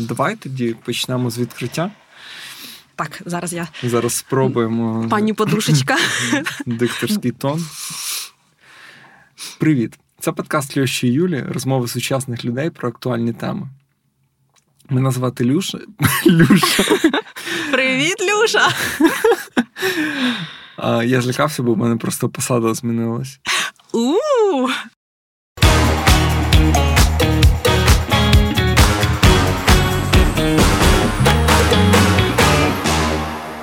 Давай тоді почнемо з відкриття. Так, зараз я зараз спробуємо пані подушечка. Дикторський тон. Привіт! Це подкаст Льоші і Юлі, розмови сучасних людей про актуальні теми. Мене звати Люша. Люша. Привіт, Люша! Я злякався, бо в мене просто посада змінилась. У!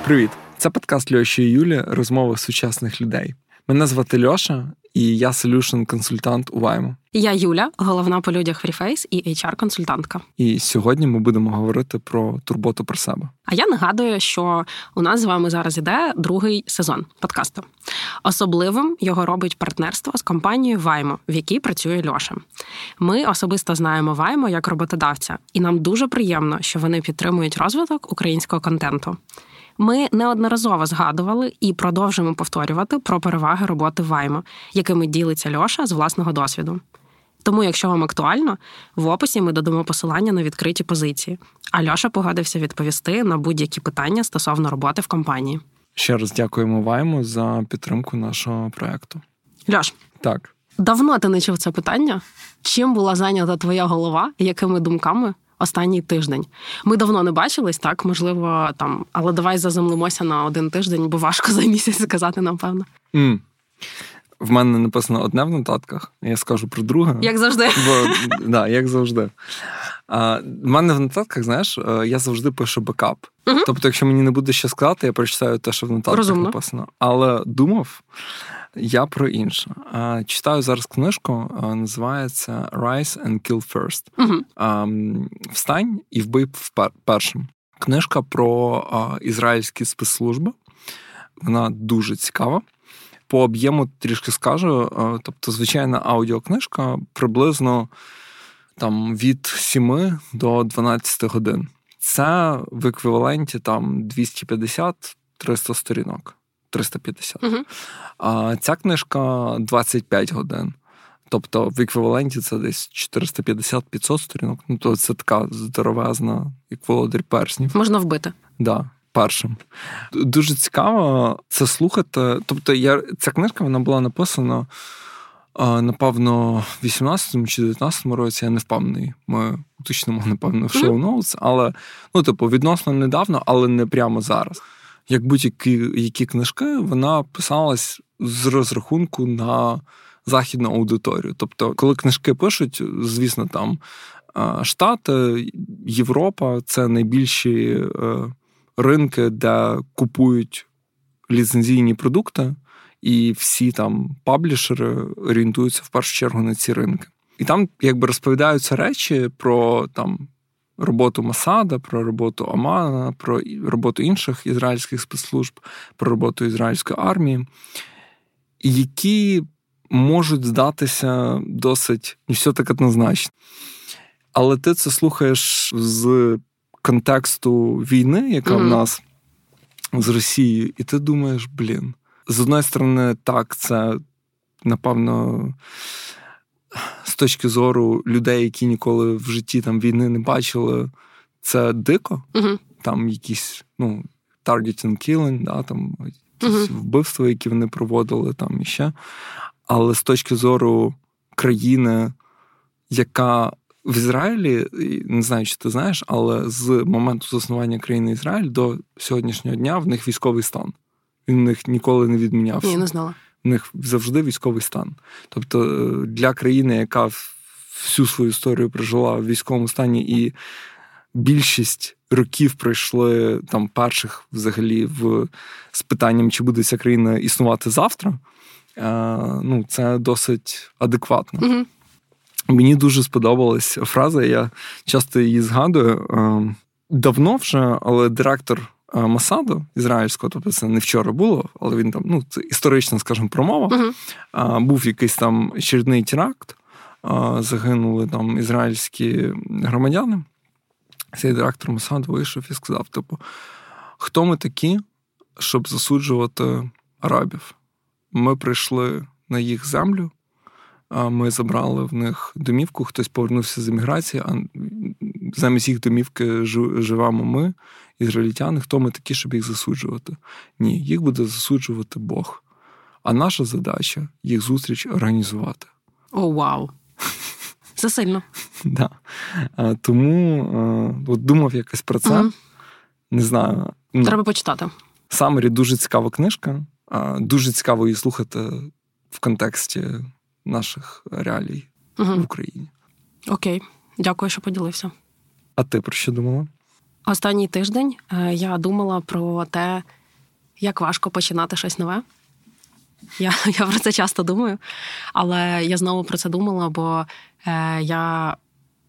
Привіт! Це подкаст Льоші і Юлі, розмови сучасних людей. Мене звати Льоша, і я солюшн консультант у Вайму. Я Юля, головна по людях Freeface і HR-консультантка. І сьогодні ми будемо говорити про турботу про себе. А я нагадую, що у нас з вами зараз іде другий сезон подкасту. Особливим його робить партнерство з компанією Ваймо, в якій працює Льоша. Ми особисто знаємо Ваймо як роботодавця, і нам дуже приємно, що вони підтримують розвиток українського контенту. Ми неодноразово згадували і продовжуємо повторювати про переваги роботи Ваймо, якими ділиться Льоша з власного досвіду. Тому, якщо вам актуально, в описі ми додамо посилання на відкриті позиції. А Льоша погодився відповісти на будь-які питання стосовно роботи в компанії. Ще раз дякуємо Вайму за підтримку нашого проекту. Льош, так давно ти не чув це питання? Чим була зайнята твоя голова, якими думками останній тиждень. Ми давно не бачились, так можливо, там, але давай заземлимося на один тиждень, бо важко за місяць сказати, напевно. Mm. В мене написано одне в нотатках, я скажу про друге. Як завжди. Бо, да, Як завжди. А, В мене в нотатках, знаєш, е, я завжди пишу бекап. Угу. Тобто, якщо мені не буде що сказати, я прочитаю те, що в нотатках Розумно. написано. Але думав я про інше. Читаю зараз книжку, називається Rise and Kill First. Угу. Встань і вбий першим. Книжка про ізраїльські спецслужби. Вона дуже цікава. По об'єму трішки скажу. Тобто, звичайна аудіокнижка приблизно там від 7 до 12 годин. Це в еквіваленті там 250-300 сторінок. 350. Угу. А ця книжка 25 годин. Тобто в еквіваленті це десь 450-500 сторінок. Ну, то це така здоровезна, як володар перснів. Можна вбити. Да, першим. Дуже цікаво це слухати. Тобто, я ця книжка вона була написана. Напевно, в 18-му чи 19-му році я не впевнений. Ми уточнимо, напевно, в шоу ноутс, але ну, типу, відносно недавно, але не прямо зараз як будь-які які книжки, вона писалась з розрахунку на західну аудиторію. Тобто, коли книжки пишуть, звісно, там Штати, Європа це найбільші е, ринки, де купують ліцензійні продукти, і всі там паблішери орієнтуються в першу чергу на ці ринки. І там якби розповідаються речі про там роботу Масада, про роботу Омана, про роботу інших ізраїльських спецслужб, про роботу ізраїльської армії, які можуть здатися досить не все так однозначно. Але ти це слухаєш з контексту війни, яка mm-hmm. в нас з Росією, і ти думаєш, блін, з одної сторони, так, це напевно з точки зору людей, які ніколи в житті там війни не бачили, це дико. uh Там якісь ну, target and killing, да, там якісь uh вбивства, які вони проводили там іще. Але з точки зору країни, яка в Ізраїлі, не знаю, чи ти знаєш, але з моменту заснування країни Ізраїль до сьогоднішнього дня в них військовий стан. Він в них ніколи не відмінявся. Ні, не знала в них завжди військовий стан. Тобто е, для країни, яка всю свою історію прожила в військовому стані, і більшість років пройшли там перших взагалі в з питанням, чи буде ця країна існувати завтра. Е, ну, це досить адекватно. Угу. Мені дуже сподобалась фраза, я часто її згадую. Е, давно вже, але директор Масаду ізраїльського, тобто це не вчора було, але він там, ну, це історична, скажімо, промова. Uh-huh. Був якийсь там черний теракт, загинули там ізраїльські громадяни. Цей директор Масаду вийшов і сказав: типу, хто ми такі, щоб засуджувати арабів? Ми прийшли на їх землю, Ми забрали в них домівку, хтось повернувся з еміграції, а замість їх домівки живемо ми, ізраїльтяни. Хто ми такі, щоб їх засуджувати? Ні, їх буде засуджувати Бог. А наша задача їх зустріч організувати. О, вау! Це сильно. Да. Тому от думав якось про це. Mm. Не знаю. Ну, Треба почитати. Самері дуже цікава книжка. Дуже цікаво її слухати в контексті наших реалій угу. в Україні. Окей, дякую, що поділився. А ти про що думала? Останній тиждень е, я думала про те, як важко починати щось нове. Я я про це часто думаю, але я знову про це думала, бо е, я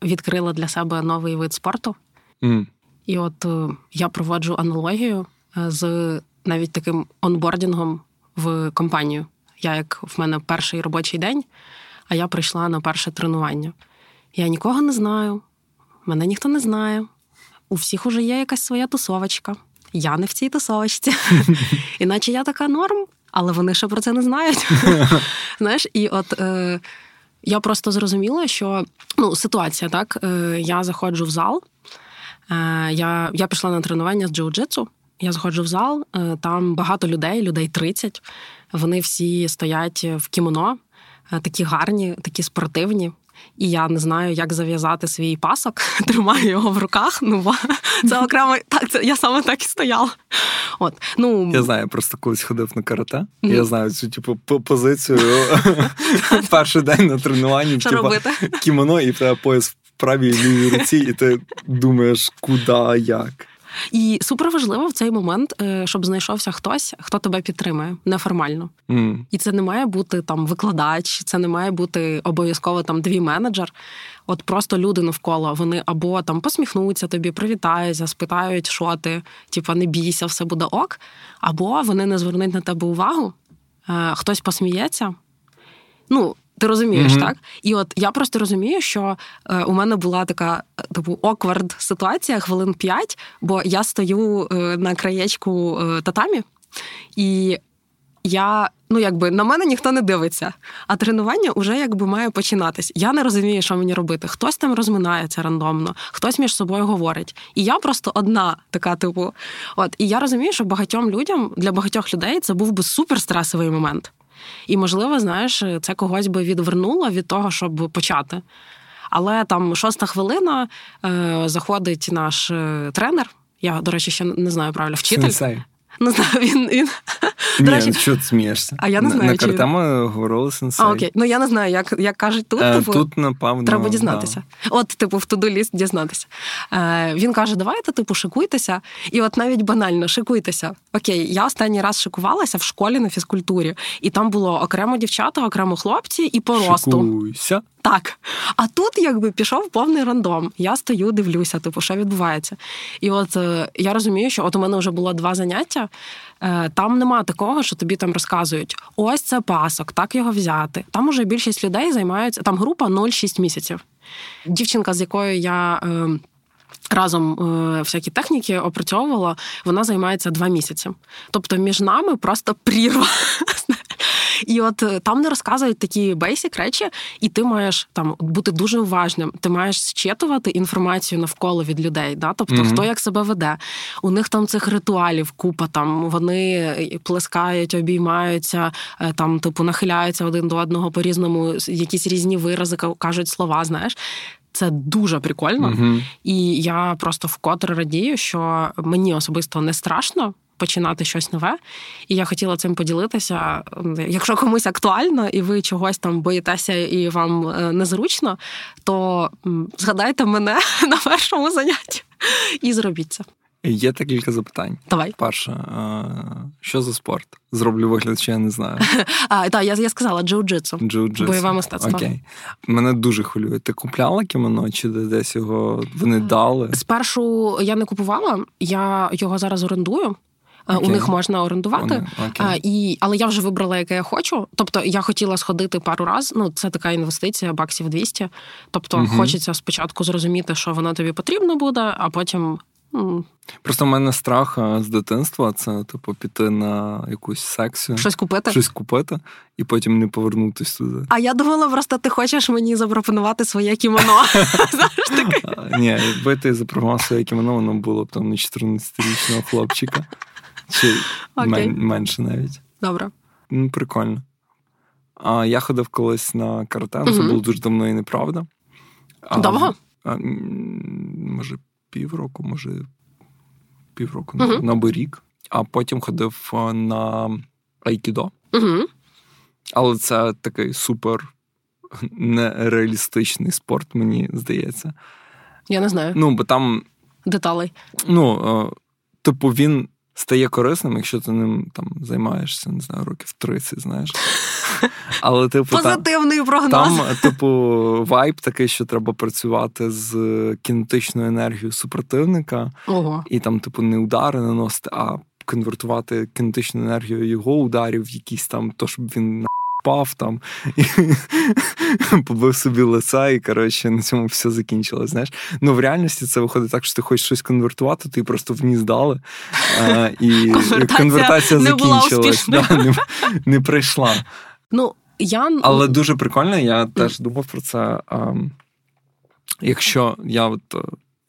відкрила для себе новий вид спорту. Mm. І от е, я проводжу аналогію е, з навіть таким онбордінгом в компанію. Я як в мене перший робочий день, а я прийшла на перше тренування. Я нікого не знаю, мене ніхто не знає. У всіх уже є якась своя тусовочка. Я не в цій тусовочці. Іначе я така норм, але вони ще про це не знають. Знаєш, і от е, я просто зрозуміла, що ну, ситуація, так, е, я заходжу в зал, е, я я пішла на тренування з джиу-джитсу, я заходжу в зал, е, там багато людей, людей 30. Вони всі стоять в кімоно, е, такі гарні, такі спортивні. І я не знаю, як зав'язати свій пасок, тримаю його в руках. Ну це окремо так. Це я саме так і стояла. От ну я знаю, просто колись ходив на карате. Mm. Я знаю цю типу позицію перший день на тренуванні. Типу, кімоно, і в тебе пояс в правій лівій руці, і ти думаєш, куди, як. І супер важливо в цей момент, е, щоб знайшовся хтось, хто тебе підтримує неформально. Mm. І це не має бути там викладач, це не має бути обов'язково там твій менеджер. От просто люди навколо вони або там посміхнуться тобі, привітаються, спитають, що ти, типа не бійся, все буде ок, або вони не звернуть на тебе увагу, е, хтось посміється. Ну, ти розумієш, mm-hmm. так? І от я просто розумію, що е, у мене була така типу оквард ситуація хвилин п'ять, бо я стою е, на краєчку е, татамі, і я, ну якби на мене ніхто не дивиться, а тренування вже якби має починатись. Я не розумію, що мені робити. Хтось там розминається рандомно, хтось між собою говорить. І я просто одна така, типу, от і я розумію, що багатьом людям для багатьох людей це був би суперстресовий момент. І, можливо, знаєш, це когось би відвернуло від того, щоб почати. Але там шоста хвилина е, заходить наш е, тренер. Я, до речі, ще не знаю правильно, вчитель. Сенсей. Не знаю, він. він... Ні, речі, що ти смієшся? А я не знаю. На карта ми говорили сенсей. А, окей. Ну я не знаю, як як кажуть тут. Е, типу, Тут, напевно. Треба дізнатися. Да. От, типу, в туду ліст дізнатися. Е, Він каже: давайте, типу, шикуйтеся. І от навіть банально шикуйтеся. Окей, я останній раз шикувалася в школі на фізкультурі, і там було окремо дівчата, окремо хлопці і по росту. Шикуйся. Так. А тут якби пішов повний рандом. Я стою, дивлюся, типу, що відбувається. І от е, я розумію, що от у мене вже було два заняття. Е, там нема такого, що тобі там розказують: ось це пасок, так його взяти. Там уже більшість людей займаються, там група 0,6 місяців. Дівчинка, з якою я. Е, разом е, всякі техніки опрацьовувала, вона займається два місяці. Тобто між нами просто прірва. І от е, там не розказують такі бейсік речі, і ти маєш там бути дуже уважним. Ти маєш зчитувати інформацію навколо від людей. Да? Тобто, mm-hmm. хто як себе веде. У них там цих ритуалів купа, там вони плескають, обіймаються, е, там, типу, нахиляються один до одного по різному, якісь різні вирази кажуть слова. Знаєш. Це дуже прикольно, uh-huh. і я просто вкотре радію, що мені особисто не страшно починати щось нове. І я хотіла цим поділитися. Якщо комусь актуально, і ви чогось там боїтеся і вам е, незручно, то згадайте мене на першому занятті і зробіть це. Є декілька запитань. Давай. Перше, що за спорт? Зроблю вигляд, що я не знаю. А, Так, я я сказала джиу-джитсу. Джиу-джитсу. Бойове мистецтво. Окей. Мене дуже хвилює. Ти купляла кімоно, чи десь його вони дали? Спершу я не купувала, я його зараз орендую. Okay. У них можна орендувати, okay. і але я вже вибрала, яке я хочу. Тобто я хотіла сходити пару раз. Ну це така інвестиція, баксів 200. Тобто, uh хочеться спочатку зрозуміти, що воно тобі потрібно буде, а потім Просто в мене страх з дитинства це, типу, піти на якусь секцію. Щось купити? Щось купити і потім не повернутися туди. А я думала, просто ти хочеш мені запропонувати своє кімоно. Ні, якби ти запропонував своє кімоно, воно було б там не 14-річного хлопчика. Чи менше навіть. Добре. Ну, Прикольно. А я ходив колись на карате, це було дуже давно і неправда. Довго? Може, півроку, може, півроку, uh-huh. на рік. А потім ходив на айкідо. Uh-huh. Але це такий супер нереалістичний спорт, мені здається. Я не знаю. Ну, бо там. Деталей. Ну, типу, він стає корисним, якщо ти ним там займаєшся, не знаю, років 30, знаєш. Але, типу, Позитивний там, прогноз. Там, типу, вайб такий, що треба працювати з кінетичною енергією супротивника, Ого. і там, типу, не удари наносити, а конвертувати кінетичну енергію його ударів в якісь там, то щоб він впав там, і побив собі лице, і коротше на цьому все закінчилось. Знаєш, ну в реальності це виходить так, що ти хочеш щось конвертувати, ти просто вніс дали, а, і конвертація, конвертація не закінчилась. Да, не, не прийшла. Ну, я... Але дуже прикольно, я теж думав про це. А, Якщо я от.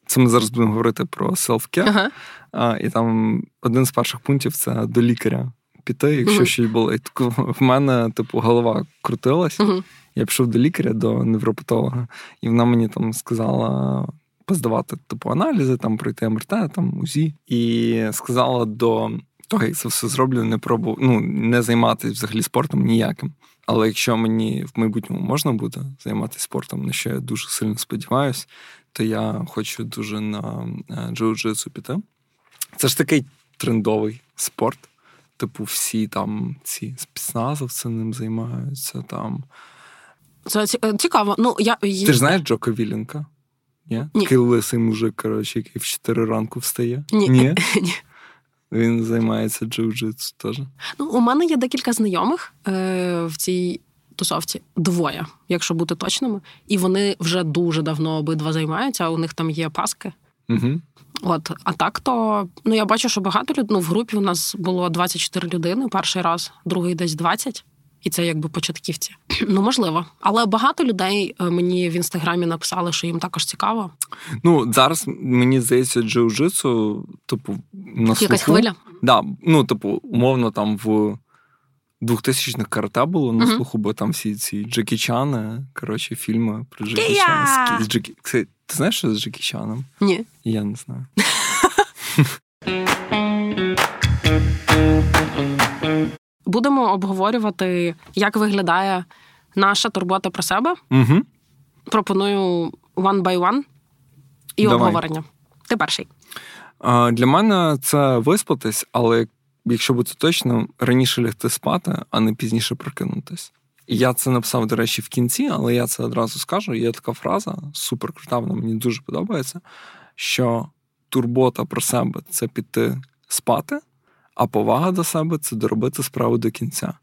Це ми зараз будемо говорити про селфкер, ага. і там один з перших пунктів це до лікаря піти, якщо uh-huh. щось болить. В мене, типу, голова крутилась. Uh-huh. Я пішов до лікаря, до невропатолога, і вона мені там сказала поздавати типу аналізи, там пройти МРТ, там УЗІ. І сказала до того, як це все зроблю, не пробував, ну, не займатися взагалі спортом ніяким. Але якщо мені в майбутньому можна буде займатися спортом, на що я дуже сильно сподіваюся, то я хочу дуже на е, джиу-джитсу піти. Це ж такий трендовий спорт типу, всі там ці спецназовці ним займаються там. Це е, цікаво. Ну, я... Ти ж знаєш Джока Віленка? Ні? Ні. Такий лисий мужик, коротше, який в 4 ранку встає. Ні. Ні? Ні. Він займається джиу-джитсу теж. Ну, у мене є декілька знайомих е, в цій тусовці. Двоє, якщо бути точними. І вони вже дуже давно обидва займаються, а у них там є паски. Угу. От, а так то ну я бачу, що багато людей. Ну, в групі у нас було 24 людини перший раз, другий десь 20. І це якби початківці. Ну можливо, але багато людей е, мені в інстаграмі написали, що їм також цікаво. Ну зараз мені здається, джиу-джитсу, типу, на якась хвиля. Да, ну типу, умовно, там в 2000-х карате було на uh-huh. слуху, бо там всі ці Джекі Чани, коротше, фільми про Джекі Чан. Джекі... Ти знаєш, що з Джекі Чаном? Ні. Я не знаю. Будемо обговорювати, як виглядає наша турбота про себе. Угу. Пропоную one by one і Давай. обговорення. Ти перший. Для мене це виспатись, але якщо бути точно, раніше лягти спати, а не пізніше прокинутись. Я це написав, до речі, в кінці, але я це одразу скажу. Є така фраза, супер крута, вона мені дуже подобається, що турбота про себе це піти спати, а повага до себе це доробити справу до кінця.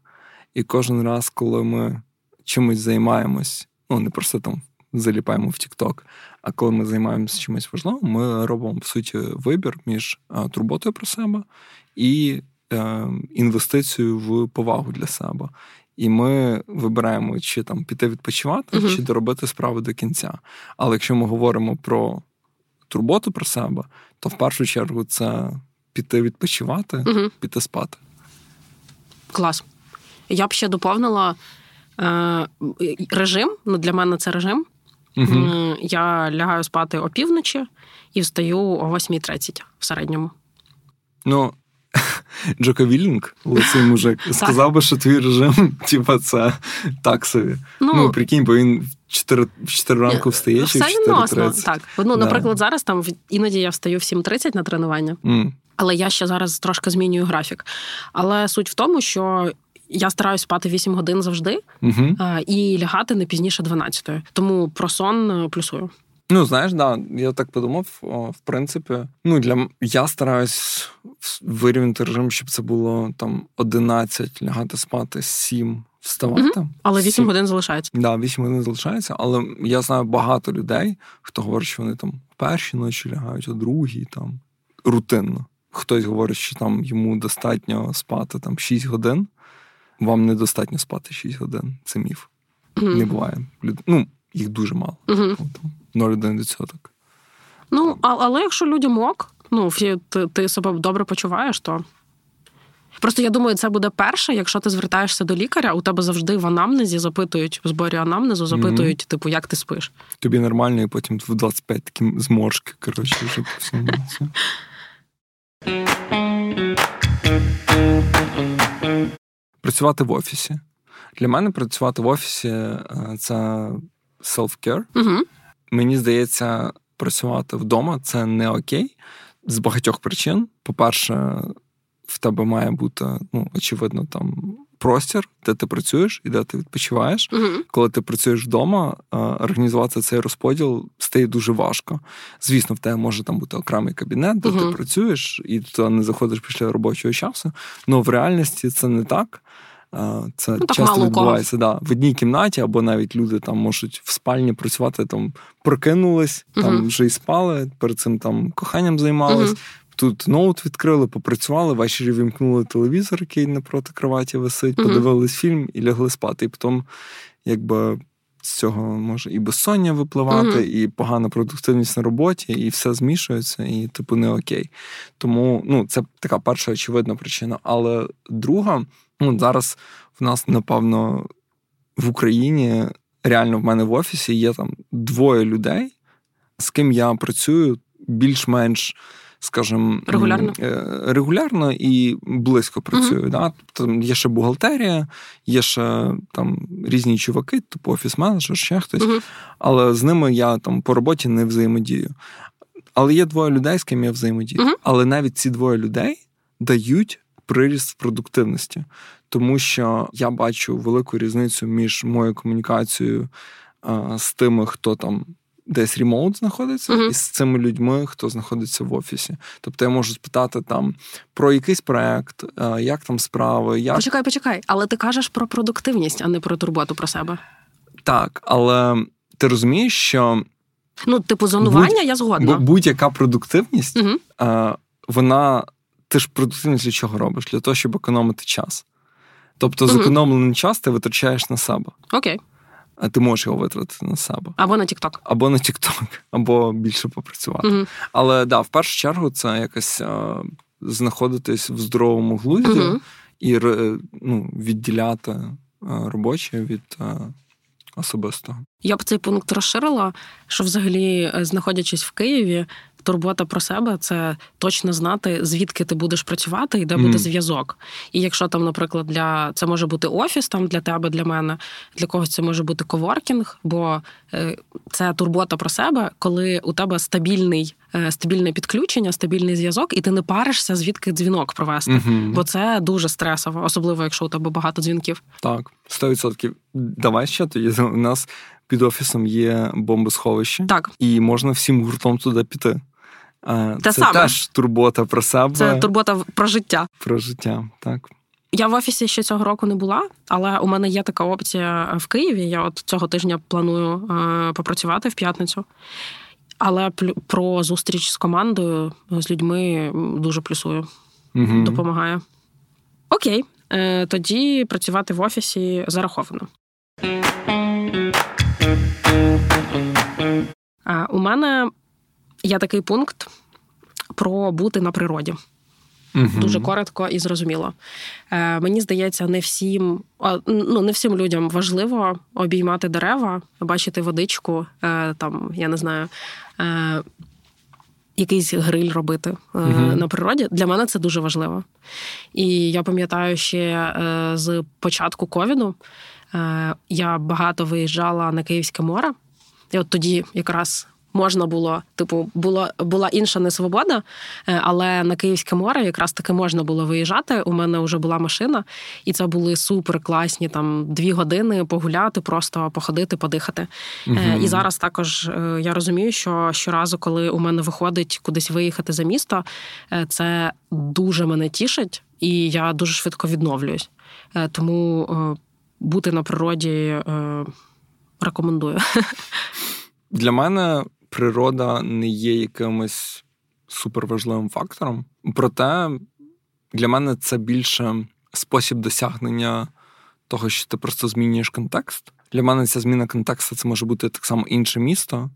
І кожен раз, коли ми чимось займаємось, ну не просто там заліпаємо в TikTok, а коли ми займаємося чимось важливим, ми робимо по суті вибір між турботою про себе і е, інвестицією в повагу для себе. І ми вибираємо, чи там піти відпочивати, uh-huh. чи доробити справу до кінця. Але якщо ми говоримо про турботу про себе, то в першу чергу це піти відпочивати, uh-huh. піти спати. Клас. Я б ще доповнила е, режим. Ну, для мене це режим. Uh-huh. Я лягаю спати опівночі і встаю о 8.30 в середньому. Ну, Джока Вілінг, лисий мужик, сказав би, що твій режим, типа, це так собі. Ну, ну прикинь, бо він в 4, в 4 ранку встає, чи в 4.30. Так. Ну, да. наприклад, зараз там іноді я встаю в 7.30 на тренування, mm. але я ще зараз трошки змінюю графік. Але суть в тому, що. Я стараюсь спати 8 годин завжди uh-huh. і лягати не пізніше 12. Тому про сон е, плюсую. Ну, знаєш, да, я так подумав, в принципі, ну для я стараюсь вирівняти режим, щоб це було там 11 лягати спати, 7 вставати. Угу. Але 8 7... годин залишається. Так, да, 8 годин залишається, але я знаю багато людей, хто говорить, що вони там в першій ночі лягають, а другій там. рутинно. Хтось говорить, що там йому достатньо спати там 6 годин. Вам недостатньо спати 6 годин. Це міф. Mm-hmm. Не буває. Ну, їх дуже мало. Mm-hmm. 0,1%. Ну, але якщо людям ок, ну, ти, ти себе добре почуваєш, то. Просто я думаю, це буде перше, якщо ти звертаєшся до лікаря, у тебе завжди в анамнезі запитують в зборі анамнезу, запитують, mm-hmm. типу, як ти спиш. Тобі нормально, і потім в 25 такі зморшки, коротше, вже всьому. Працювати в офісі. Для мене працювати в офісі е, це self-care. Угу. Мені здається, працювати вдома це не окей з багатьох причин. По-перше, в тебе має бути, ну, очевидно, там простір, де ти працюєш і де ти відпочиваєш. uh Коли ти працюєш вдома, організувати цей розподіл стає дуже важко. Звісно, в тебе може там бути окремий кабінет, де uh ти працюєш, і ти не заходиш після робочого часу. Але в реальності це не так. Це ну, часто відбувається да, в одній кімнаті, або навіть люди там можуть в спальні працювати, там прокинулись, uh там вже і спали, перед цим там коханням займались. Тут ноут відкрили, попрацювали, ввечері вімкнули телевізор, який напроти кроваті висить, mm-hmm. подивились фільм і лягли спати. І потім, якби з цього може і безсоння випливати, і погана продуктивність на роботі, і все змішується, і типу не окей. Тому ну, це така перша очевидна причина. Але друга, ну зараз в нас, напевно, в Україні реально в мене в офісі є там двоє людей, з ким я працюю більш-менш скажімо, регулярно е, регулярно і близько працюю. Uh-huh. Да? Тобто є ще бухгалтерія, є ще там різні чуваки, типу офіс-менеджер, ще хтось, uh-huh. але з ними я там по роботі не взаємодію. Але є двоє людей, з ким я взаємодію. Uh-huh. Але навіть ці двоє людей дають приріст в продуктивності, тому що я бачу велику різницю між моєю комунікацією а, з тими, хто там десь ремоут знаходиться, uh-huh. і з цими людьми, хто знаходиться в офісі. Тобто я можу спитати там про якийсь проект, як там справи. як... Почекай, почекай, але ти кажеш про продуктивність, а не про турботу про себе. Так, але ти розумієш, що. Ну, типу, зонування будь, я згодна. Будь-яка продуктивність, uh-huh. вона. Ти ж продуктивність для чого робиш? Для того, щоб економити час. Тобто, зекономлений час ти витрачаєш на себе. Окей а ти можеш його витратити на себе. Або на TikTok. Або на TikTok, або більше попрацювати. Угу. Але да, в першу чергу це якось а, знаходитись в здоровому глузді угу. і ну, відділяти а, робоче від а, особистого. Я б цей пункт розширила, що взагалі, е, знаходячись в Києві, турбота про себе це точно знати, звідки ти будеш працювати і де mm. буде зв'язок. І якщо там, наприклад, для це може бути офіс там для тебе, для мене, для когось це може бути коворкінг, бо е, це турбота про себе, коли у тебе стабільний. Е, стабільне підключення, стабільний зв'язок, і ти не паришся, звідки дзвінок провести. Uh-huh. Бо це дуже стресово, особливо якщо у тебе багато дзвінків. Так, 100%. Давай ще тоді у нас під офісом є бомбосховище, так і можна всім гуртом туди піти. Те Це саме. теж турбота про себе. Це турбота про життя. Про життя, так. Я в офісі ще цього року не була, але у мене є така опція в Києві. Я от цього тижня планую е, попрацювати в п'ятницю. Але про зустріч з командою, з людьми дуже плюсую, угу. допомагає. Окей, е, тоді працювати в офісі зараховано. У мене є такий пункт про бути на природі. Угу. Дуже коротко і зрозуміло. Е, Мені здається, не всім ну, не всім людям важливо обіймати дерева, бачити водичку, е, там, я не знаю, е, якийсь гриль робити е, угу. на природі. Для мене це дуже важливо. І я пам'ятаю ще е, з початку ковіду е, я багато виїжджала на Київське море. І от тоді якраз можна було, типу, було була інша несвобода, е, але на Київське море якраз таки можна було виїжджати. У мене вже була машина, і це були супер класні там дві години погуляти, просто походити, подихати. Угу. І зараз також е, я розумію, що щоразу, коли у мене виходить кудись виїхати за місто, це дуже мене тішить, і я дуже швидко відновлююсь. Тому бути на природі рекомендую. Для мене природа не є якимось суперважливим фактором. Проте для мене це більше спосіб досягнення того, що ти просто змінюєш контекст. Для мене ця зміна контексту це може бути так само інше місто,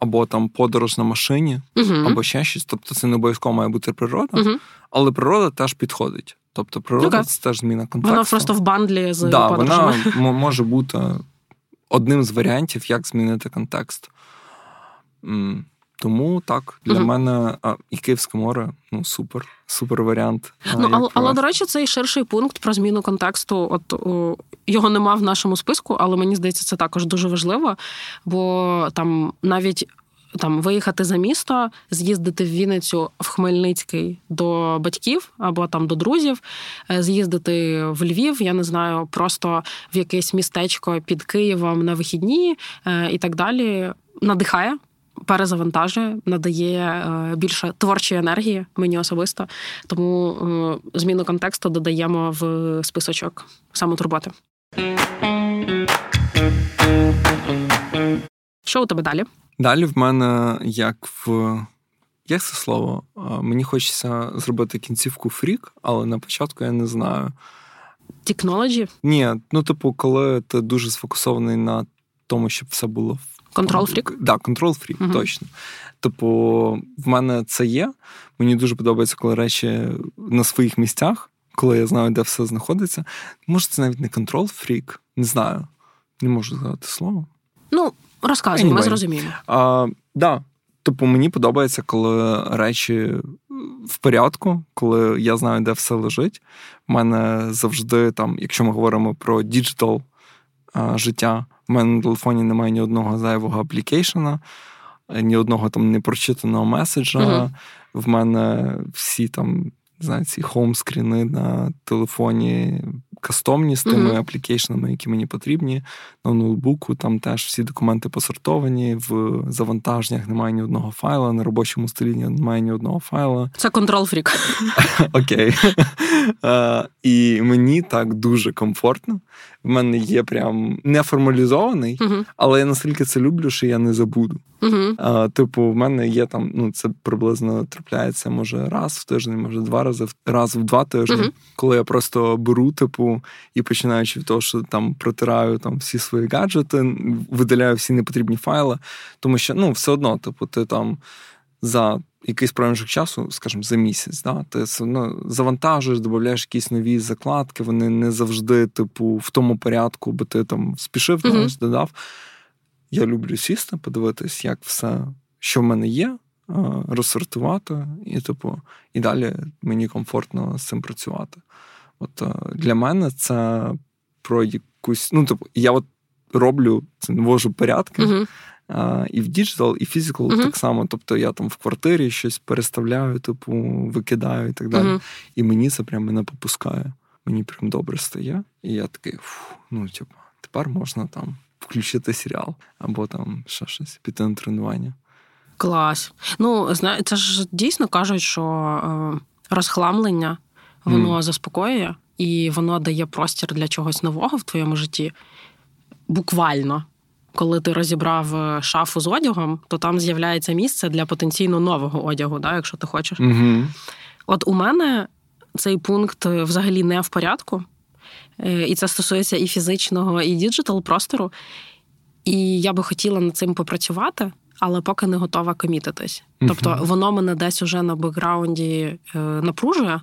або там подорож на машині, uh або ще щось. Тобто це не обов'язково має бути природа, uh але природа теж підходить. Тобто природа okay. це теж зміна контексту. Вона просто в бандлі з да, подорожами. Вона може бути одним з варіантів, як змінити контекст. Тому так, для uh мене а, і Київське море ну супер, супер варіант. Ну, але, але, до речі, цей ширший пункт про зміну контексту, от о, його нема в нашому списку, але мені здається, це також дуже важливо, бо там навіть. Там виїхати за місто, з'їздити в Вінницю в Хмельницький до батьків або там до друзів, е, з'їздити в Львів, я не знаю, просто в якесь містечко під Києвом на вихідні е, і так далі. Надихає, перезавантажує, надає е, більше творчої енергії мені особисто. Тому зміну контексту додаємо в списочок самотурботи. Що у тебе далі? Далі в мене як в. Як це слово? Мені хочеться зробити кінцівку фрік, але на початку я не знаю. Технологі? Ні, ну, типу, коли ти дуже сфокусований на тому, щоб все було Контрол фрік? Так, да, контрол фрік, uh точно. Типу, в мене це є. Мені дуже подобається, коли речі на своїх місцях, коли я знаю, де все знаходиться. Може, це навіть не control freak, не знаю. Не можу згадати слово. Ну, розказуй, anyway. ми зрозуміємо. А, да. Типу, мені подобається, коли речі в порядку, коли я знаю, де все лежить. У мене завжди там, якщо ми говоримо про digital життя, у мене на телефоні немає ні одного зайвого application а, ні одного там непрочитаного меседжа. Uh-huh. В мене всі там, не знаю, ці хоум-скріни на телефоні кастомні з тими аплікейшенами, які мені потрібні. На ноутбуку там теж всі документи посортовані, в завантаженнях немає ні одного файла, на робочому столі немає ні одного файла. Це контрол фрік. Окей. І мені так дуже комфортно. В мене є прям неформалізований, uh-huh. але я настільки це люблю, що я не забуду. Uh-huh. А, Типу, в мене є там, ну це приблизно трапляється, може, раз в тиждень, може, два рази раз в два тижні, uh-huh. коли я просто беру, типу, і починаючи від того, що там протираю там всі свої гаджети, видаляю всі непотрібні файли, тому що ну, все одно, типу, ти там за якийсь проміжок часу, скажімо, за місяць, да, ти все одно завантажуєш, додаєш якісь нові закладки, вони не завжди, типу, в тому порядку, бо ти там спішив, mm-hmm. додав. Я люблю сісти, подивитись, як все, що в мене є, розсортувати, і, типу, і далі мені комфортно з цим працювати. От для мене це про якусь. Ну, типу, я от роблю це, ввожу порядки. Uh-huh. І в digital, і physical uh-huh. так само. Тобто я там в квартирі щось переставляю, типу, викидаю і так далі. Uh-huh. І мені це прям мене попускає. Мені прям добре стає. І я такий, фу, ну, типу, тепер можна там включити серіал або там ще щось, піти на тренування. Клас. Ну, знає, це ж дійсно кажуть, що е, розхламлення воно mm. заспокоює і воно дає простір для чогось нового в твоєму житті. Буквально. Коли ти розібрав е, шафу з одягом, то там з'являється місце для потенційно нового одягу, да, якщо ти хочеш. Mm-hmm. От у мене цей пункт е, взагалі не в порядку. Е, і це стосується і фізичного, і digital простору. І я би хотіла над цим попрацювати, але поки не готова комітитись. Тобто воно мене десь уже на бекграунді напружує,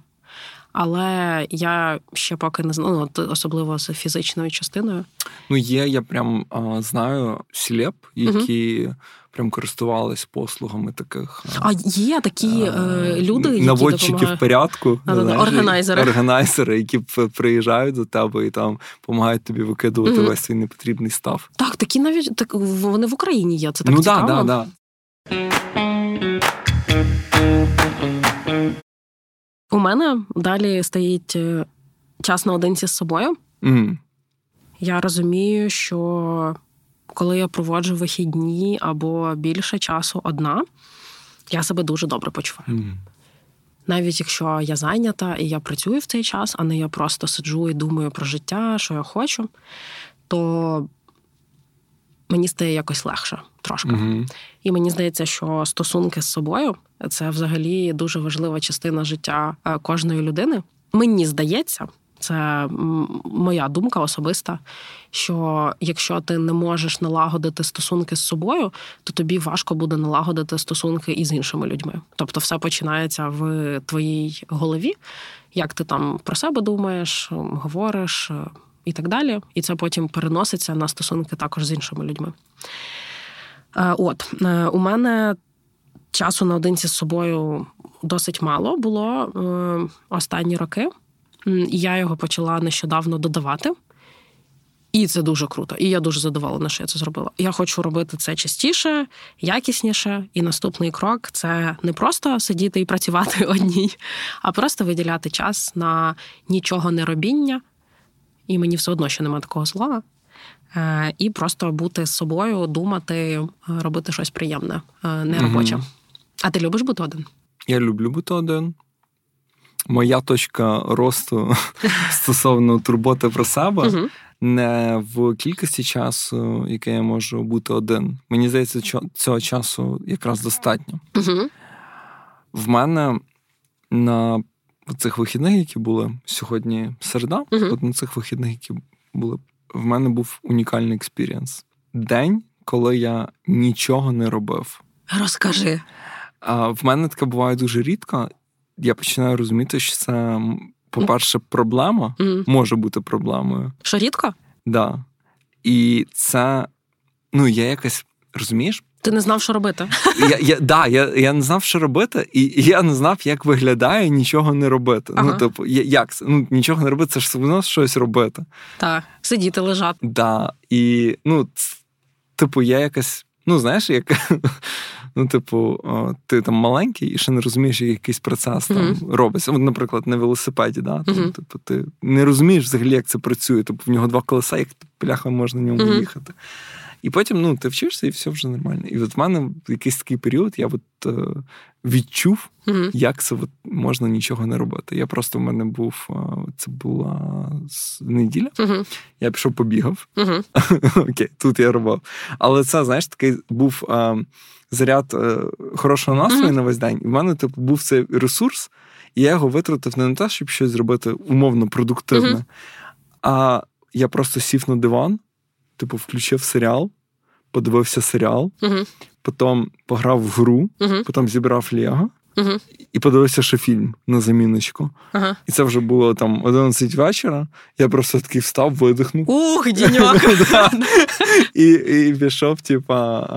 але я ще поки не знаю, ну, особливо з фізичною частиною. Ну, є, я прям а, знаю сілеп, які угу. прям користувались послугами таких. А є такі а, е, люди, які наводчики в порядку, органайзери, органайзери, які приїжджають до тебе і там допомагають тобі викидувати угу. весь свій непотрібний став. Так, такі навіть так вони в Україні є. Це так ну, цікаво. да, да, да. У мене далі стоїть е, час наодинці з собою. Mm. Я розумію, що коли я проводжу вихідні або більше часу одна, я себе дуже добре почуваю. Mm. Навіть якщо я зайнята і я працюю в цей час, а не я просто сиджу і думаю про життя, що я хочу, то мені стає якось легше. Трошки. Угу. І мені здається, що стосунки з собою це взагалі дуже важлива частина життя е, кожної людини. Мені здається, це моя думка особиста. Що якщо ти не можеш налагодити стосунки з собою, то тобі важко буде налагодити стосунки із іншими людьми. Тобто, все починається в твоїй голові, як ти там про себе думаєш, говориш е, і так далі. І це потім переноситься на стосунки також з іншими людьми. Е, от е, у мене часу наодинці з собою досить мало було останні роки. Я його почала нещодавно додавати. І це дуже круто. І я дуже задоволена, що я це зробила. Я хочу робити це частіше, якісніше. І наступний крок це не просто сидіти і працювати одній, а просто виділяти час на нічого не робіння. І мені все одно ще немає такого слова. Е, і просто бути з собою, думати, робити щось приємне, е, не робоче. Угу. А ти любиш бути один? Я люблю бути один моя точка росту стосовно турботи про себе не в кількості часу, яке я можу бути один. Мені здається, цього часу якраз достатньо. В мене на цих вихідних, які були сьогодні середа, от на цих вихідних, які були, в мене був унікальний experience. День, коли я нічого не робив. Розкажи. А В мене таке буває дуже рідко, я починаю розуміти, що це, по-перше, проблема mm. може бути проблемою. Що рідко? Так. Да. І це, ну, я якось розумієш? Ти не знав, що робити. Я я, да, я, я не знав, що робити, і я не знав, як виглядає нічого не робити. Ну, ага. Ну, типу, як це? Ну, нічого не робити, це ж все одно щось робити. Так, сидіти, лежати. Да. І, ну, типу, я якось, ну, знаєш, як ну, типу, ти там маленький і ще не розумієш, як якийсь процес там uh-huh. робиться. От, наприклад, на велосипеді, да? Там, uh-huh. типу, ти не розумієш взагалі, як це працює. Типу, в нього два колеса, як пляха можна на ньому uh-huh. їхати. І потім ну, ти вчишся, і все вже нормально. І от в мене якийсь такий період я от, е, відчув, mm-hmm. як це от, можна нічого не робити. Я просто в мене був, е, це була неділя, mm-hmm. я пішов побігав. Mm-hmm. Окей, тут я робив. Але це, знаєш, такий був е, заряд е, хорошого настрою на весь день. І в мене типу, був цей ресурс, і я його витратив не на те, щоб щось зробити умовно продуктивне, а я просто сів на диван типу, включив серіал, подивився серіал, uh потім пограв в гру, uh потім зібрав Лего. uh І подивився ще фільм на заміночку. Ага. І це вже було там 11 вечора. Я просто такий встав, видихнув. Ух, діньок! І і пішов, типа,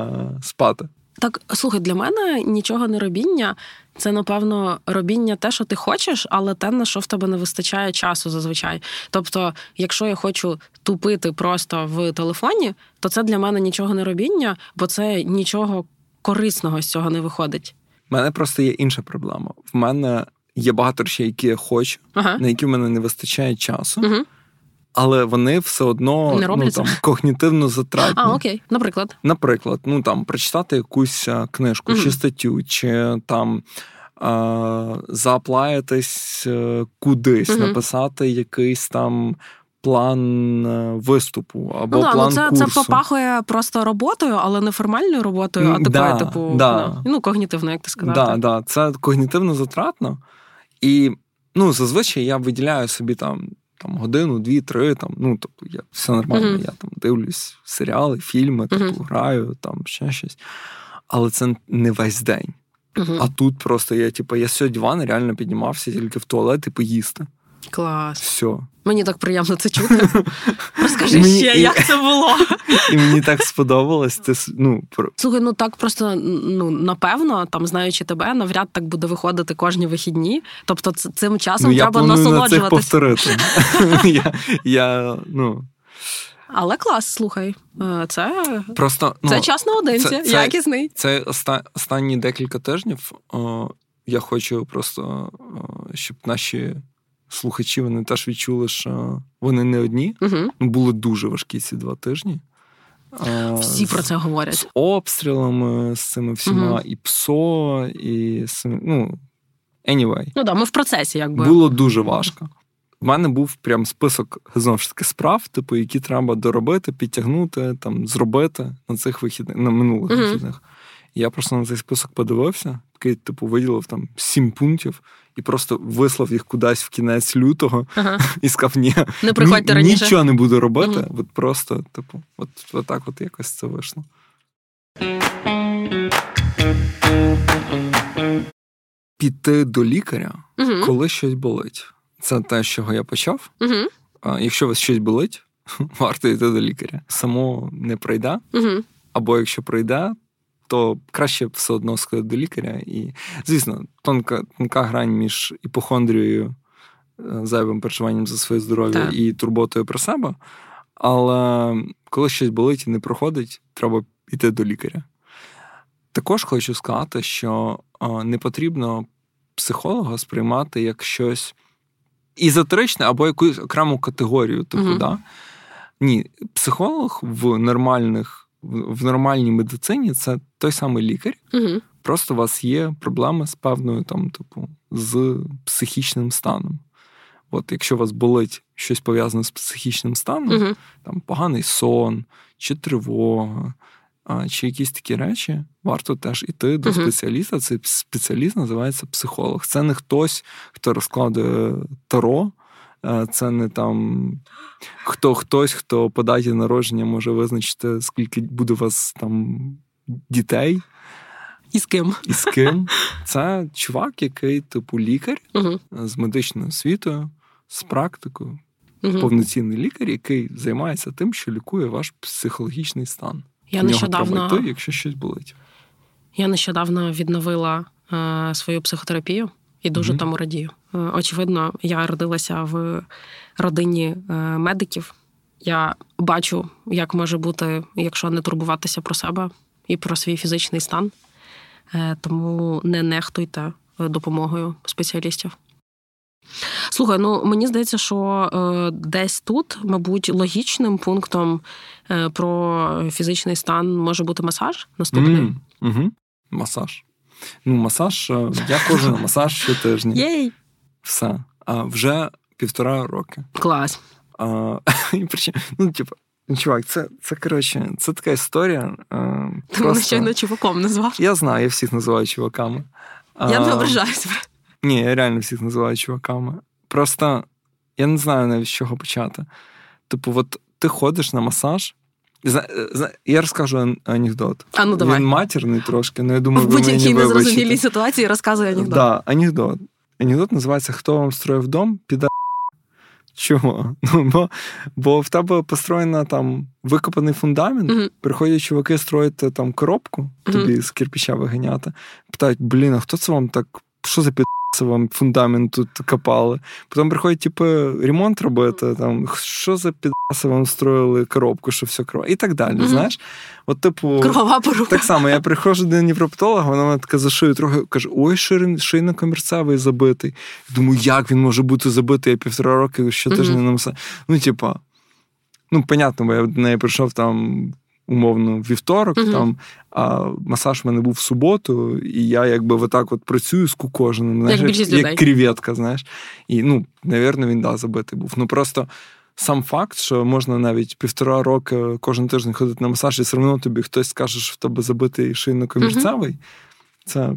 спати. Так, слухай, для мене нічого не робіння. Це, напевно, робіння те, що ти хочеш, але те, на що в тебе не вистачає часу зазвичай. Тобто, якщо я хочу тупити просто в телефоні, то це для мене нічого не робіння, бо це нічого корисного з цього не виходить. У мене просто є інша проблема. В мене є багато речей, які я хочу, ага. на які в мене не вистачає часу. Угу але вони все одно Не ну, там когнітивно затратні. А, окей, наприклад. Наприклад, ну там прочитати якусь книжку mm чи статтю, чи там. Е, кудись, mm написати якийсь там план е, виступу або ну, план ну, це, курсу. це попахує просто роботою, але не формальною роботою, а такою, да, типу, да. ну, когнітивно, як ти сказав. Да, да, Це когнітивно затратно. І ну, зазвичай я виділяю собі там там годину, дві, три. Там, ну, тобто, я все нормально. Mm-hmm. Я там дивлюсь серіали, фільми, тобто, граю, там ще щось. Але це не весь день. Uh-huh. А тут просто я, типу, я сьогодні ван реально піднімався тільки в туалет і поїсти. Клас. Все. Мені так приємно це чути. Розкажи мені, ще, і, як це було. І мені так сподобалось. Це, ну, про... Слухай, ну так просто ну напевно, там знаючи тебе, навряд так буде виходити кожні вихідні. Тобто, цим часом ну, треба насолоджуватися. На повторити. я, я, ну... Але клас, слухай, е, це просто ну, це час наодинці, це, якісний. Це, це останні декілька тижнів. О, я хочу просто, о, щоб наші слухачі вони теж відчули, що вони не одні. Угу. Були дуже важкі ці два тижні. Всі з, про це говорять. З обстрілами, з цими всіма, угу. і ПСО, і ну, anyway. Ну так, ми в процесі, якби. Було дуже важко. в мене був прям список знову ж таки справ, типу, які треба доробити, підтягнути, там, зробити на цих вихідних, на минулих uh-huh. вихідних. Я просто на цей список подивився, такий, типу, виділив там сім пунктів і просто вислав їх кудись в кінець лютого ага. і сказав, ні, не приходьте ні, раніше. нічого не буду робити. uh От просто, типу, от, от так от якось це вийшло. Піти до лікаря, uh коли щось болить. Це те, з чого я почав. uh А, Якщо у вас щось болить, варто йти до лікаря. Само не пройде. uh Або якщо пройде, то краще все одно сходити до лікаря. І, звісно, тонка тонка грань між іпохондрією, е, зайвим переживанням за своє здоров'я так. і турботою про себе. Але коли щось болить і не проходить, треба йти до лікаря. Також хочу сказати, що не потрібно психолога сприймати як щось ізотеричне або якусь окрему категорію. Типу, угу. да? Ні, психолог в нормальних в нормальній медицині це той самий лікар. Угу. Просто у вас є проблеми з певною там, типу, з психічним станом. От якщо у вас болить щось пов'язане з психічним станом, угу. там поганий сон, чи тривога, а, чи якісь такі речі, варто теж іти до угу. спеціаліста. Цей спеціаліст називається психолог. Це не хтось, хто розкладує таро. Це не там хто хтось, хто по даті народження може визначити, скільки буде у вас там дітей. І з ким? І з ким. Це чувак, який, типу, лікар uh з медичною освітою, з практикою, uh повноцінний лікар, який займається тим, що лікує ваш психологічний стан. Я У нещодавно треба йти, якщо щось болить. Я нещодавно відновила е, свою психотерапію і дуже mm тому радію. Е, очевидно, я родилася в родині е, медиків. Я бачу, як може бути, якщо не турбуватися про себе і про свій фізичний стан. Е, тому не нехтуйте допомогою спеціалістів. Слухай, ну мені здається, що е, десь тут, мабуть, логічним пунктом е, про фізичний стан може бути масаж наступний. Mm, угу. Масаж. Ну, масаж, я ходжу на масаж щотижня. Єй! Все. А вже півтора роки. Клас. А, Ну, типу, чувак, це, це коротше, це така історія. А, Ти просто... мене щойно чуваком назвав. Я знаю, я всіх називаю чуваками. Я не ображаюся. Ні, я реально всіх називаю чуваками. Просто я не знаю навіть з чого почати. Типу, от ти ходиш на масаж. Я розкажу анекдот. А ну давай. Він матірний трошки, але я думаю, в будь-якій незрозумілій ситуації розказує анекдот. Да, анекдот. Анекдот називається Хто вам строїв дом? Піда. Чого? Ну, бо бо в тебе построєно там викопаний фундамент, mm-hmm. приходять чуваки строїти там коробку, тобі mm-hmm. з кирпича виганяти. Питають, блін, а хто це вам так? Що за під вам фундамент тут копали. Потім приходять, типу, ремонт робити. Там що за підаси вам строїли коробку, що все кров, і так далі. Mm-hmm. Знаєш, от, типу, Кровова порука. так само. Я приходжу до невропатолога, вона мене така за шию трохи каже: ой, шийно комерцевий забитий. Думаю, як він може бути забитий? Я півтора роки щотижня mm-hmm. на маса. Ну, типа, ну, понятно, бо я до неї прийшов там умовно вівторок, uh там, а масаж в мене був в суботу, і я якби отак от працюю з кукоженим, знаєш, як, як кріветка, знаєш. І, ну, навірно, він да, забитий був. Ну просто. Сам факт, що можна навіть півтора роки кожен тиждень ходити на масаж, і все одно тобі хтось скаже, що в тебе забитий шийно комірцевий, uh це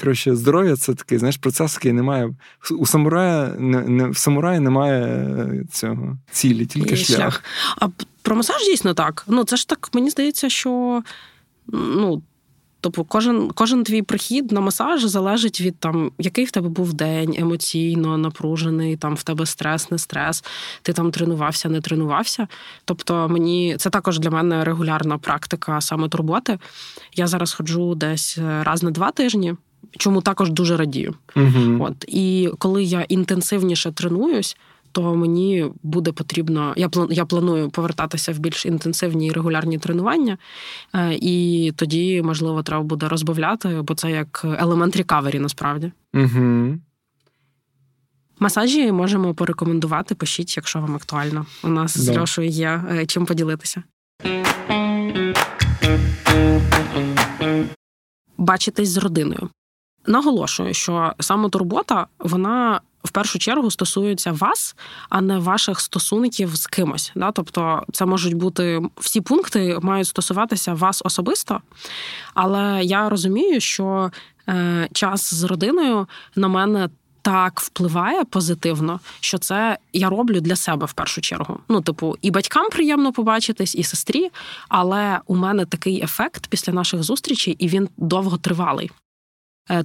коротше, здоров'я це такий, знаєш, процес, який немає. У самурая не, не в самураї немає е, цього цілі, тільки шлях. шлях. А про масаж дійсно так. Ну, це ж так, мені здається, що ну. Тобто кожен кожен твій прихід на масаж залежить від там, який в тебе був день, емоційно напружений, там в тебе стрес, не стрес, ти там тренувався, не тренувався. Тобто, мені це також для мене регулярна практика саме турботи. Я зараз ходжу десь раз на два тижні, чому також дуже радію. Угу. От І коли я інтенсивніше тренуюсь, то мені буде потрібно. Я я планую повертатися в більш інтенсивні і регулярні тренування, е, і тоді, можливо, треба буде розбавляти, бо це як елемент рекавері насправді. Угу. Масажі можемо порекомендувати. Пишіть, якщо вам актуально. У нас да. з Льошою є е, чим поділитися. Бачитись з родиною. Наголошую, що самотурбота вона в першу чергу стосуються вас, а не ваших стосунків з кимось. Да? Тобто, це можуть бути всі пункти мають стосуватися вас особисто. Але я розумію, що е, час з родиною на мене. Так впливає позитивно, що це я роблю для себе в першу чергу. Ну, типу, і батькам приємно побачитись, і сестрі. Але у мене такий ефект після наших зустрічей, і він довготривалий. Е,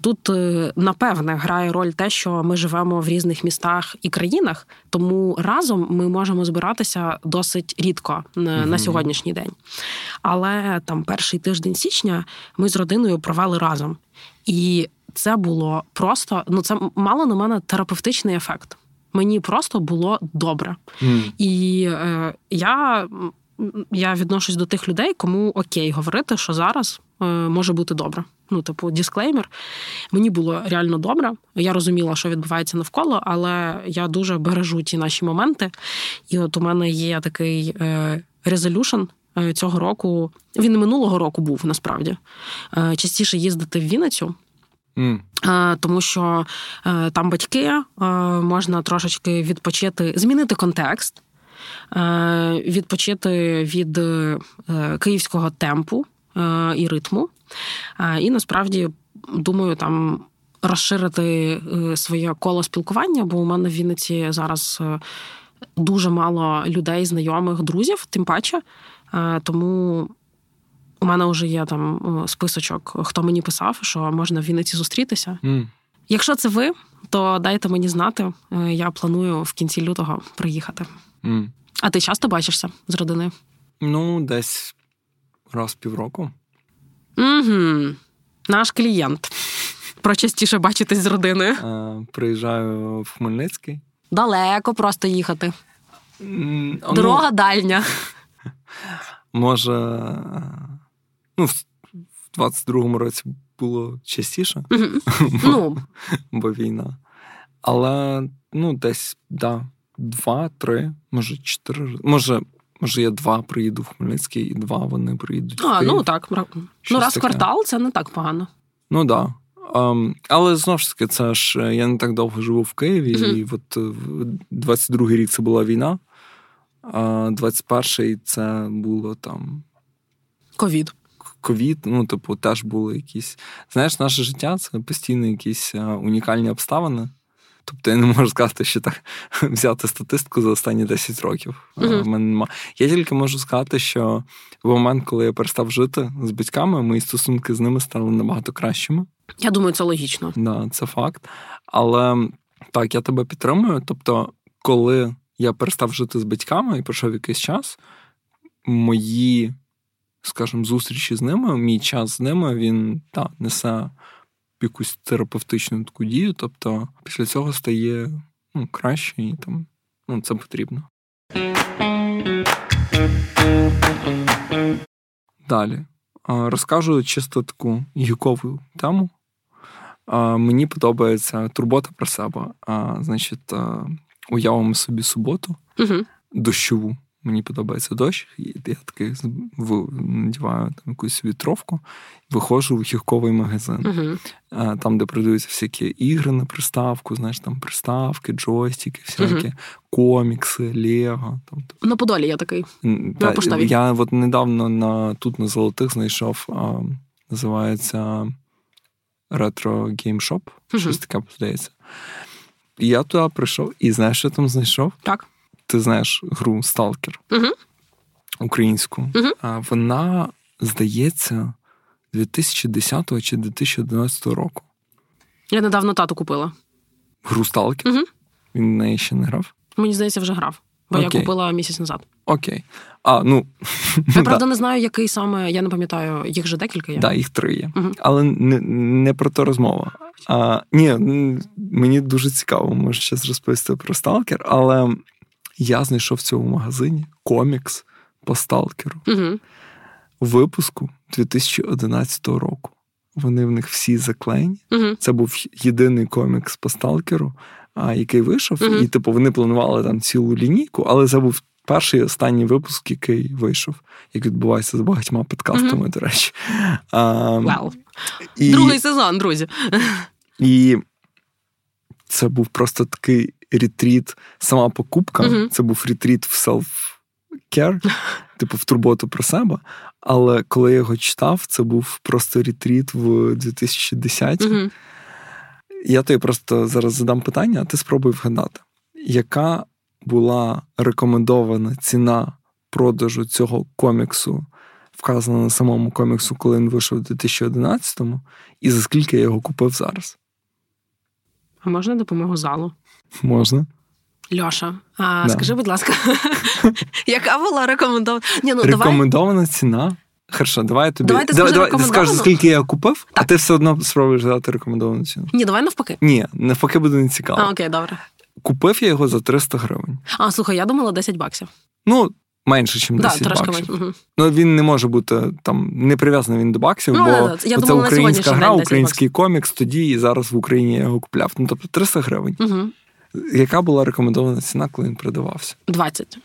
тут е, напевне грає роль те, що ми живемо в різних містах і країнах, тому разом ми можемо збиратися досить рідко на, на сьогоднішній день. Але там перший тиждень січня ми з родиною провели разом, і це було просто ну це мало на мене терапевтичний ефект. Мені просто було добре. Mm. І е, я я відношусь до тих людей, кому окей говорити, що зараз е, може бути добре. Ну, типу, дисклеймер. Мені було реально добре. Я розуміла, що відбувається навколо, але я дуже бережу ті наші моменти. І от у мене є такий резолюшн цього року. Він минулого року був насправді е, частіше їздити в Вінницю. Mm. Тому що е, там батьки можна трошечки відпочити, змінити контекст. Е, відпочити від е, київського темпу е, і ритму. І насправді думаю, там розширити своє коло спілкування, бо у мене в Вінниці зараз дуже мало людей, знайомих, друзів, тим паче. Тому у мене вже є там списочок, хто мені писав, що можна в Вінниці зустрітися. Mm. Якщо це ви, то дайте мені знати. Я планую в кінці лютого приїхати. Mm. А ти часто бачишся з родиною? Ну, десь раз в півроку. Угу. Наш клієнт. Про частіше бачитись з родиною. А, Приїжджаю в Хмельницький. Далеко просто їхати. Дорога ну, дальня. Може, ну, в 22-му році було частіше, ну. бо війна. Але ну, десь, да, два, три, може чотири. Може, може, я два приїду в Хмельницький, і два вони приїдуть. А, в ну так. ну, раз в квартал це не так погано. Ну так. Да. Um, але знову ж таки, це ж е, я не так довго живу в Києві, uh-huh. і от 22-й рік це була війна, а 21-й це було там. Ковід. Ковід, ну, типу, теж були якісь. Знаєш, наше життя це постійно якісь е, унікальні обставини. Тобто я не можу сказати, що так взяти статистику за останні 10 років. Uh-huh. мене нема. Я тільки можу сказати, що в момент, коли я перестав жити з батьками, мої стосунки з ними стали набагато кращими. Я думаю, це логічно. Да, Це факт. Але так, я тебе підтримую. Тобто, коли я перестав жити з батьками і пройшов якийсь час, мої, скажімо, зустрічі з ними, мій час з ними, він та, несе якусь терапевтичну таку дію. Тобто після цього стає ну, краще і там ну, це потрібно. Далі. Розкажу чисто таку гікову тему. Мені подобається турбота про себе. Значить, уявимо собі суботу, угу. дощову. Мені подобається дощ, і я такий надіваю там якусь вітровку, виходжу в гірковий магазин, uh-huh. там, де продаються всякі ігри на приставку, знаєш, там приставки, джойстики, всякі, uh-huh. комікси, Лего. Там, На Подолі я такий. на поштові. Я от недавно на тут на золотих знайшов, а, називається Ретро Геймшоп, щось таке здається. І я туди прийшов і знаєш, що там знайшов? Так ти знаєш гру Сталкер угу. українську. Угу. А вона, здається, 2010 чи 2011 року. Я недавно тату купила. Гру Сталкер? Угу. Він на неї ще не грав? Мені здається, вже грав. Бо Окей. я купила місяць назад. Окей. А, ну... Я правда не знаю, який саме, я не пам'ятаю, їх же декілька є. Так, да, їх три є. Угу. Але не не про то розмова. А, Ні, мені дуже цікаво, може зараз розповісти про Сталкер, але я знайшов в цьому магазині комікс по сталкеру угу. випуску 2011 року. Вони в них всі заклеєні. Угу. Це був єдиний комікс по сталкеру, а, який вийшов. Угу. І, типу, вони планували там цілу лінійку, але це був перший і останній випуск, який вийшов, як відбувається з багатьма подкастами, до речі. А, Вау. І... Другий сезон, друзі. І це був просто такий ретріт, сама покупка. Мгм. Це був ретріт в self-care, типу в турботу про себе. Але коли я його читав, це був просто ретріт в 2010 Угу. Я тобі просто зараз задам питання, а ти спробуй вгадати, яка була рекомендована ціна продажу цього коміксу, вказана на самому коміксу, коли він вийшов у 2011-му, і за скільки я його купив зараз? А можна допомогу залу? Можна? Льоша, а Да. скажи, будь ласка, яка була рекомендована? Ні, ну давай. Рекомендована ціна. Хорошо, давай я тобі. Давай ти давай, давай, ти скажеш, скільки я купив, а ти все одно спробуєш дати рекомендовану ціну. Ні, давай навпаки. Ні, навпаки буде не цікаво. А, окей, добре. Купив я його за 300 гривень. А, слухай, я думала 10 баксів. Ну, менше, ніж 10 трошки баксів. менше. Мгм. Ну, він не може бути там не прив'язаний він до баксів, Ну, бо да, да. Це думала, українська гра, день 10 український комікс, тоді і зараз в Україні я його купляв. Ну, тобто 300 гривень. Угу. Яка була рекомендована ціна, коли він продавався? 20.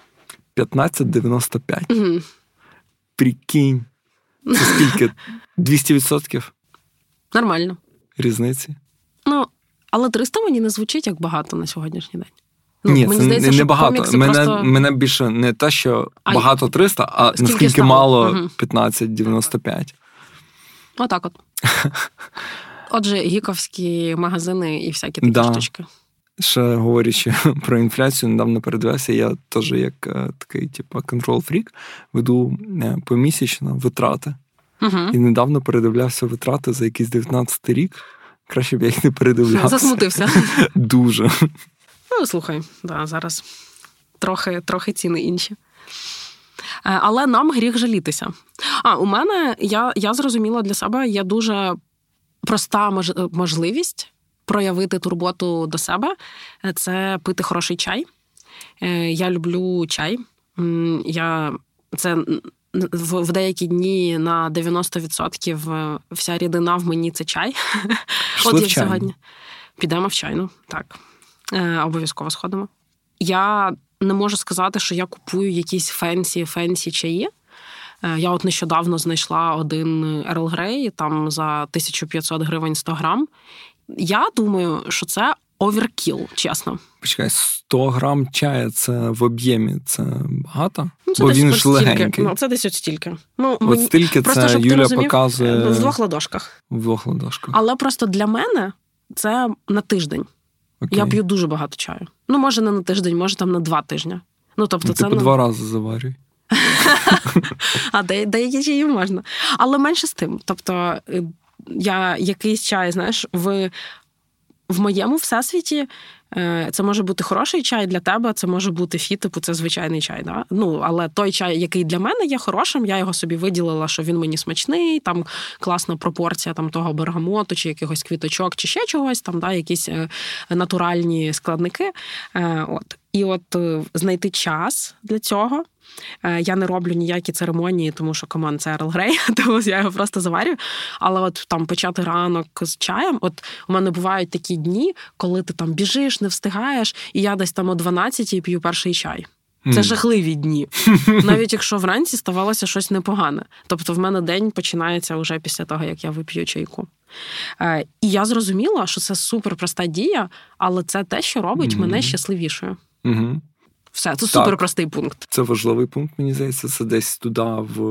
15,95. Угу. Прикинь. Це скільки? 200% Нормально. різниці? Ну, але 300 мені не звучить як багато на сьогоднішній день. Ну, Ні, мені це здається, не, що не багато. Мене, просто... мене більше не те, що А багато 300, а скільки наскільки стало? мало Мгм. 15,95. Отак от. Отже, гіковські магазини і всякі такі Да. штучки. Ще говорячи про інфляцію, недавно передивився, я теж як е, такий, типу, контрол-фрік, веду е, помісячно витрати. Угу. І недавно передивлявся витрати за якийсь 19 рік. Краще б я їх не передивлявся. Засмутився. Дуже. Ну, слухай, да, зараз трохи, трохи ціни інші. Е, Але нам гріх жалітися. А у мене я, я зрозуміла для себе є дуже проста мож- можливість проявити турботу до себе Е, це пити хороший чай. Е, Я люблю чай. Я, це в, в деякі дні на 90% вся рідина в мені це чай. Пішли От як сьогодні. Підемо в чайну, так. Е, обов'язково сходимо. Я не можу сказати, що я купую якісь fancy fancy чаї. Е, Я от нещодавно знайшла один Earl Grey там за 1500 гривень 100 грам. Я думаю, що це оверкіл, чесно. Почекай, 100 грам чая це в об'ємі. Це багато? Ну, це Бо десь він ж легенький. Ну, це десь от стільки. Ну, От стільки просто, це щоб Юля розумів, показує В двох ладошках. в двох ладошках. Але просто для мене це на тиждень. Окей. Я п'ю дуже багато чаю. Ну, може, не на тиждень, може там на два тижні. Ну, тобто, Ну, це типу ну, два рази заварюй. а де, деякі чаї можна. Але менше з тим. Тобто, е, я якийсь чай, знаєш, в, в моєму всесвіті. е, Це може бути хороший чай для тебе, це може бути фі, типу, це звичайний чай. Да? Ну, але той чай, який для мене є хорошим, я його собі виділила, що він мені смачний, там класна пропорція там, того бергамоту, чи якихось квіточок, чи ще чогось, там да, якісь е, натуральні складники. Е, От. І от е, знайти час для цього. Е, Я не роблю ніякі церемонії, тому що команд це Ерл Грей, тому я його просто заварюю. Але от там почати ранок з чаєм. От у мене бувають такі дні, коли ти там біжиш, не встигаєш, і я десь там о 12 п'ю перший чай. Це М. жахливі дні. Навіть якщо вранці ставалося щось непогане. Тобто, в мене день починається вже після того, як я вип'ю чайку. Е, І я зрозуміла, що це супер проста дія, але це те, що робить Мгм. мене щасливішою. Угу. Все, це Так. супер простий пункт. Це важливий пункт, мені здається. Це десь туди в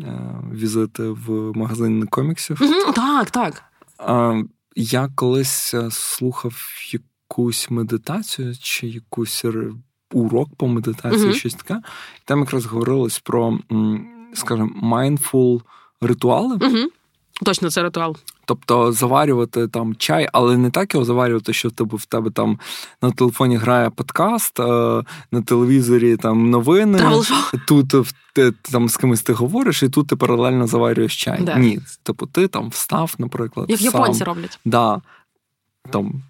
е, візити в магазин коміксів. Мгм, Так, так. Я колись е, слухав якусь медитацію чи якусь урок по медитації, Мгм. щось таке. І там якраз говорилось про, скажімо, mindful ритуали. Угу. Точно, це ритуал. Тобто заварювати там чай, але не так його заварювати, що в тебе там на телефоні грає подкаст, е, на телевізорі там новини. Тут ти там з кимось ти говориш, і тут ти паралельно заварюєш чай. Да. Ні, типу, ти там встав, наприклад, Як сам. японці роблять. Да, там,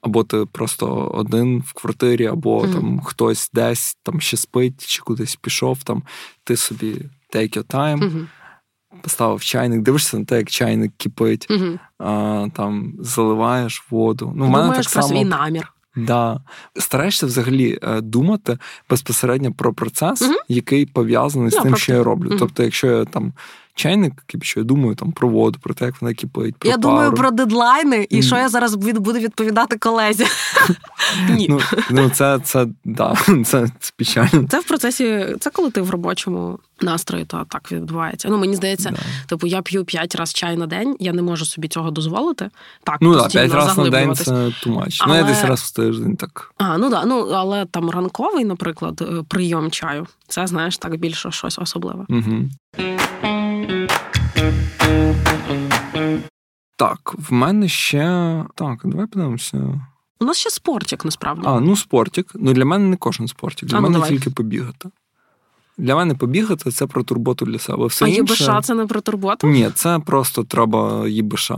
або ти просто один в квартирі, або Мгм. там хтось десь там ще спить, чи кудись пішов. Там ти собі take your time, Угу. Поставив чайник, дивишся на те, як чайник кипить, Угу. а, там заливаєш воду. Ну, в мене Думаєш так про само свій намір. Да. Стараєшся взагалі е, думати безпосередньо про процес, угу. який пов'язаний з Да, тим, про що я роблю. Угу. Тобто, якщо я там чайник кипячу, я думаю там про воду, про те, як вона кипить. Про я пару. думаю про дедлайни, і mm. що я зараз буду відповідати колезі. Ні. Ну, ну це це, да, це, це печально. Це в процесі, це коли ти в робочому настрої, то так відбувається. Ну, мені здається, да. типу, я п'ю п'ять разів чай на день, я не можу собі цього дозволити. Так, Ну так, п'ять разів на день це тумач. Але... Ну, я десь раз в тиждень так. А, ну так, ну але там ранковий, наприклад, е, прийом чаю. Це знаєш так більше щось особливе. Угу. Так, в мене ще. Так, давай подивимося. У нас ще спортик, насправді. А, ну спортик. Ну для мене не кожен спортик. Для а, ну, мене давай. тільки побігати. Для мене побігати це про турботу для себе. Все а інше... ЄБШ це не про турботу? Ні, це просто треба ЄБШ.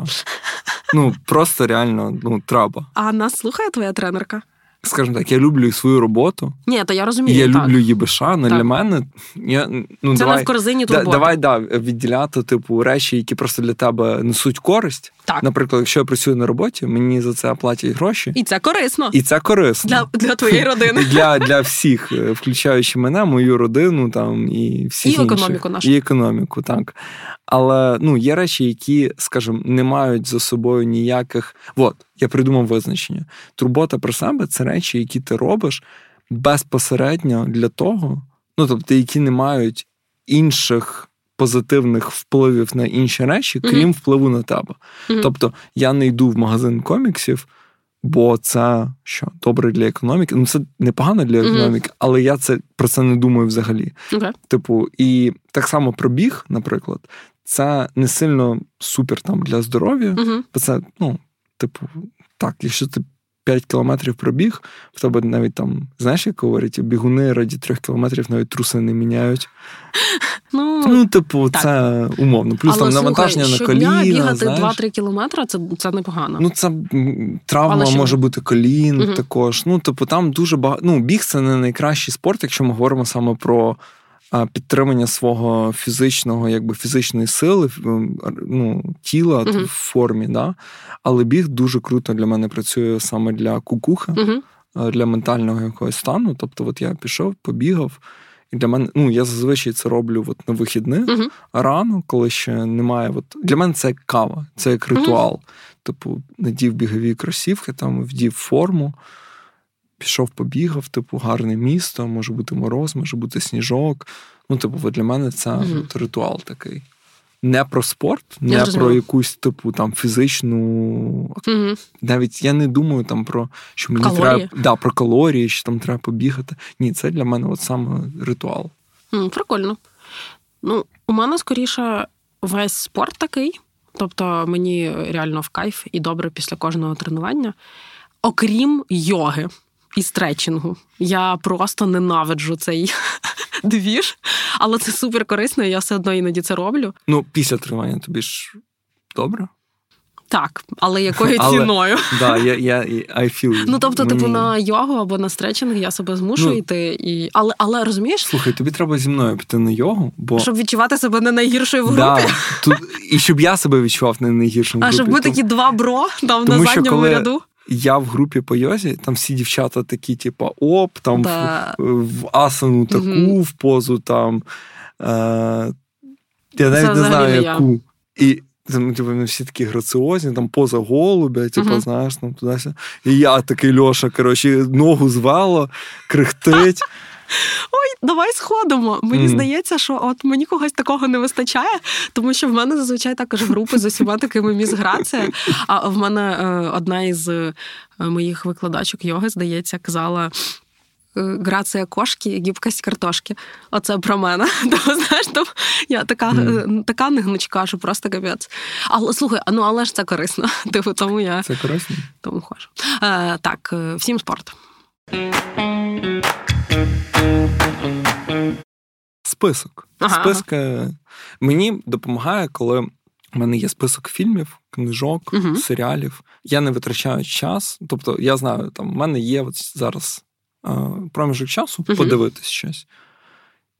Ну, просто реально ну, треба. А нас слухає твоя тренерка? Скажімо так, я люблю свою роботу. Ні, та я розумію. Я так. люблю ЄБШ, але для мене я, ну, це давай, не в корзині турботи. давай да, відділяти типу речі, які просто для тебе несуть користь. Так. Наприклад, якщо я працюю на роботі, мені за це платять гроші. І це корисно. І це корисно. Для для твоєї родини. Для для всіх, е, включаючи мене, мою родину там і всіх І економіку нашу. І економіку, так. Але ну, є речі, які, скажімо, не мають за собою ніяких. От, я придумав визначення. Турбота про себе це речі, які ти робиш безпосередньо для того, ну тобто, які не мають інших позитивних впливів на інші речі, крім mm-hmm. впливу на тебе. Mm-hmm. Тобто, я не йду в магазин коміксів. Бо це що добре для економіки. Ну це непогано для економіки, mm-hmm. але я це про це не думаю взагалі. Okay. Типу, і так само пробіг, наприклад, це не сильно супер там для здоров'я, mm-hmm. бо це, ну, типу, так, якщо ти 5 кілометрів пробіг, в тебе навіть там, знаєш, як говорять, бігуни раді 3 кілометрів навіть труси не міняють. Ну, ну типу, так. це умовно. Плюс Але, там навантаження слухай, на коліна. бігати знаєш. 2-3 кілометри це це непогано. Ну, це травма може бути колін угу. також. Ну, типу, там дуже багато. Ну, біг це не найкращий спорт, якщо ми говоримо саме про підтримання свого фізичного, якби фізичної сили, ну, тіла uh-huh. в формі. Да? Але біг дуже круто для мене працює саме для кукуха, uh-huh. для ментального якогось стану. Тобто, от я пішов, побігав. І для мене, ну я зазвичай це роблю от на вихідних uh-huh. рано, коли ще немає. От для мене це як кава, це як ритуал. Uh-huh. Типу, надів бігові кросівки, там вдів форму, пішов, побігав, типу, гарне місто, може бути мороз, може бути сніжок. Ну, типу, для мене це mm-hmm. ритуал такий. Не про спорт, не я про якусь типу там фізичну. Mm-hmm. Навіть я не думаю там про що мені калорії. треба да, про калорії, що там треба побігати. Ні, це для мене от саме ритуал. Прикольно. Ну, у мене скоріше весь спорт такий. Тобто мені реально в кайф і добре після кожного тренування, окрім йоги і стретчингу. Я просто ненавиджу цей двіж, але це супер корисно, і я все одно іноді це роблю. Ну, після тренування тобі ж добре? Так, але якою ціною? Да, я, я, I feel. Ну, тобто, Мені... типу, на йогу або на стретчинг я себе змушую ну, йти. І... Але але розумієш? Слухай, тобі треба зі мною піти на йогу, бо. Щоб відчувати себе не найгіршою в групі. Да, тут... І щоб я себе відчував не найгіршим в групі. А щоб ми такі два бро там Тому, на задньому що коли... ряду я в групі по йозі, там всі дівчата такі, типу, оп, там да. в, в асану таку, угу. в позу там. Е, Я навіть Це не знаю, яку. Я. І там, типу, вони всі такі граціозні, там поза голубя, типу, uh знаєш, там туди. І я такий Льоша, коротше, ногу звало, крихтить. Ой, давай сходимо. Мені mm. здається, що от мені когось такого не вистачає, тому що в мене зазвичай також групи з усіма такими мізграція. А в мене е, одна із е, моїх викладачок йоги, здається, казала. Е, грація кошки, гібкость картошки. Оце про мене. Тому, знаєш, то я така mm. така негнучка, що просто капець. Але слухай, ну але ж це корисно. Типу, тому я це корисно. Тому хожу. Е, Так, всім спорт. Список. Ага, Списки ага. мені допомагає, коли в мене є список фільмів, книжок, угу. серіалів. Я не витрачаю час. Тобто, я знаю, там в мене є от зараз е, проміжок часу угу. подивитись щось.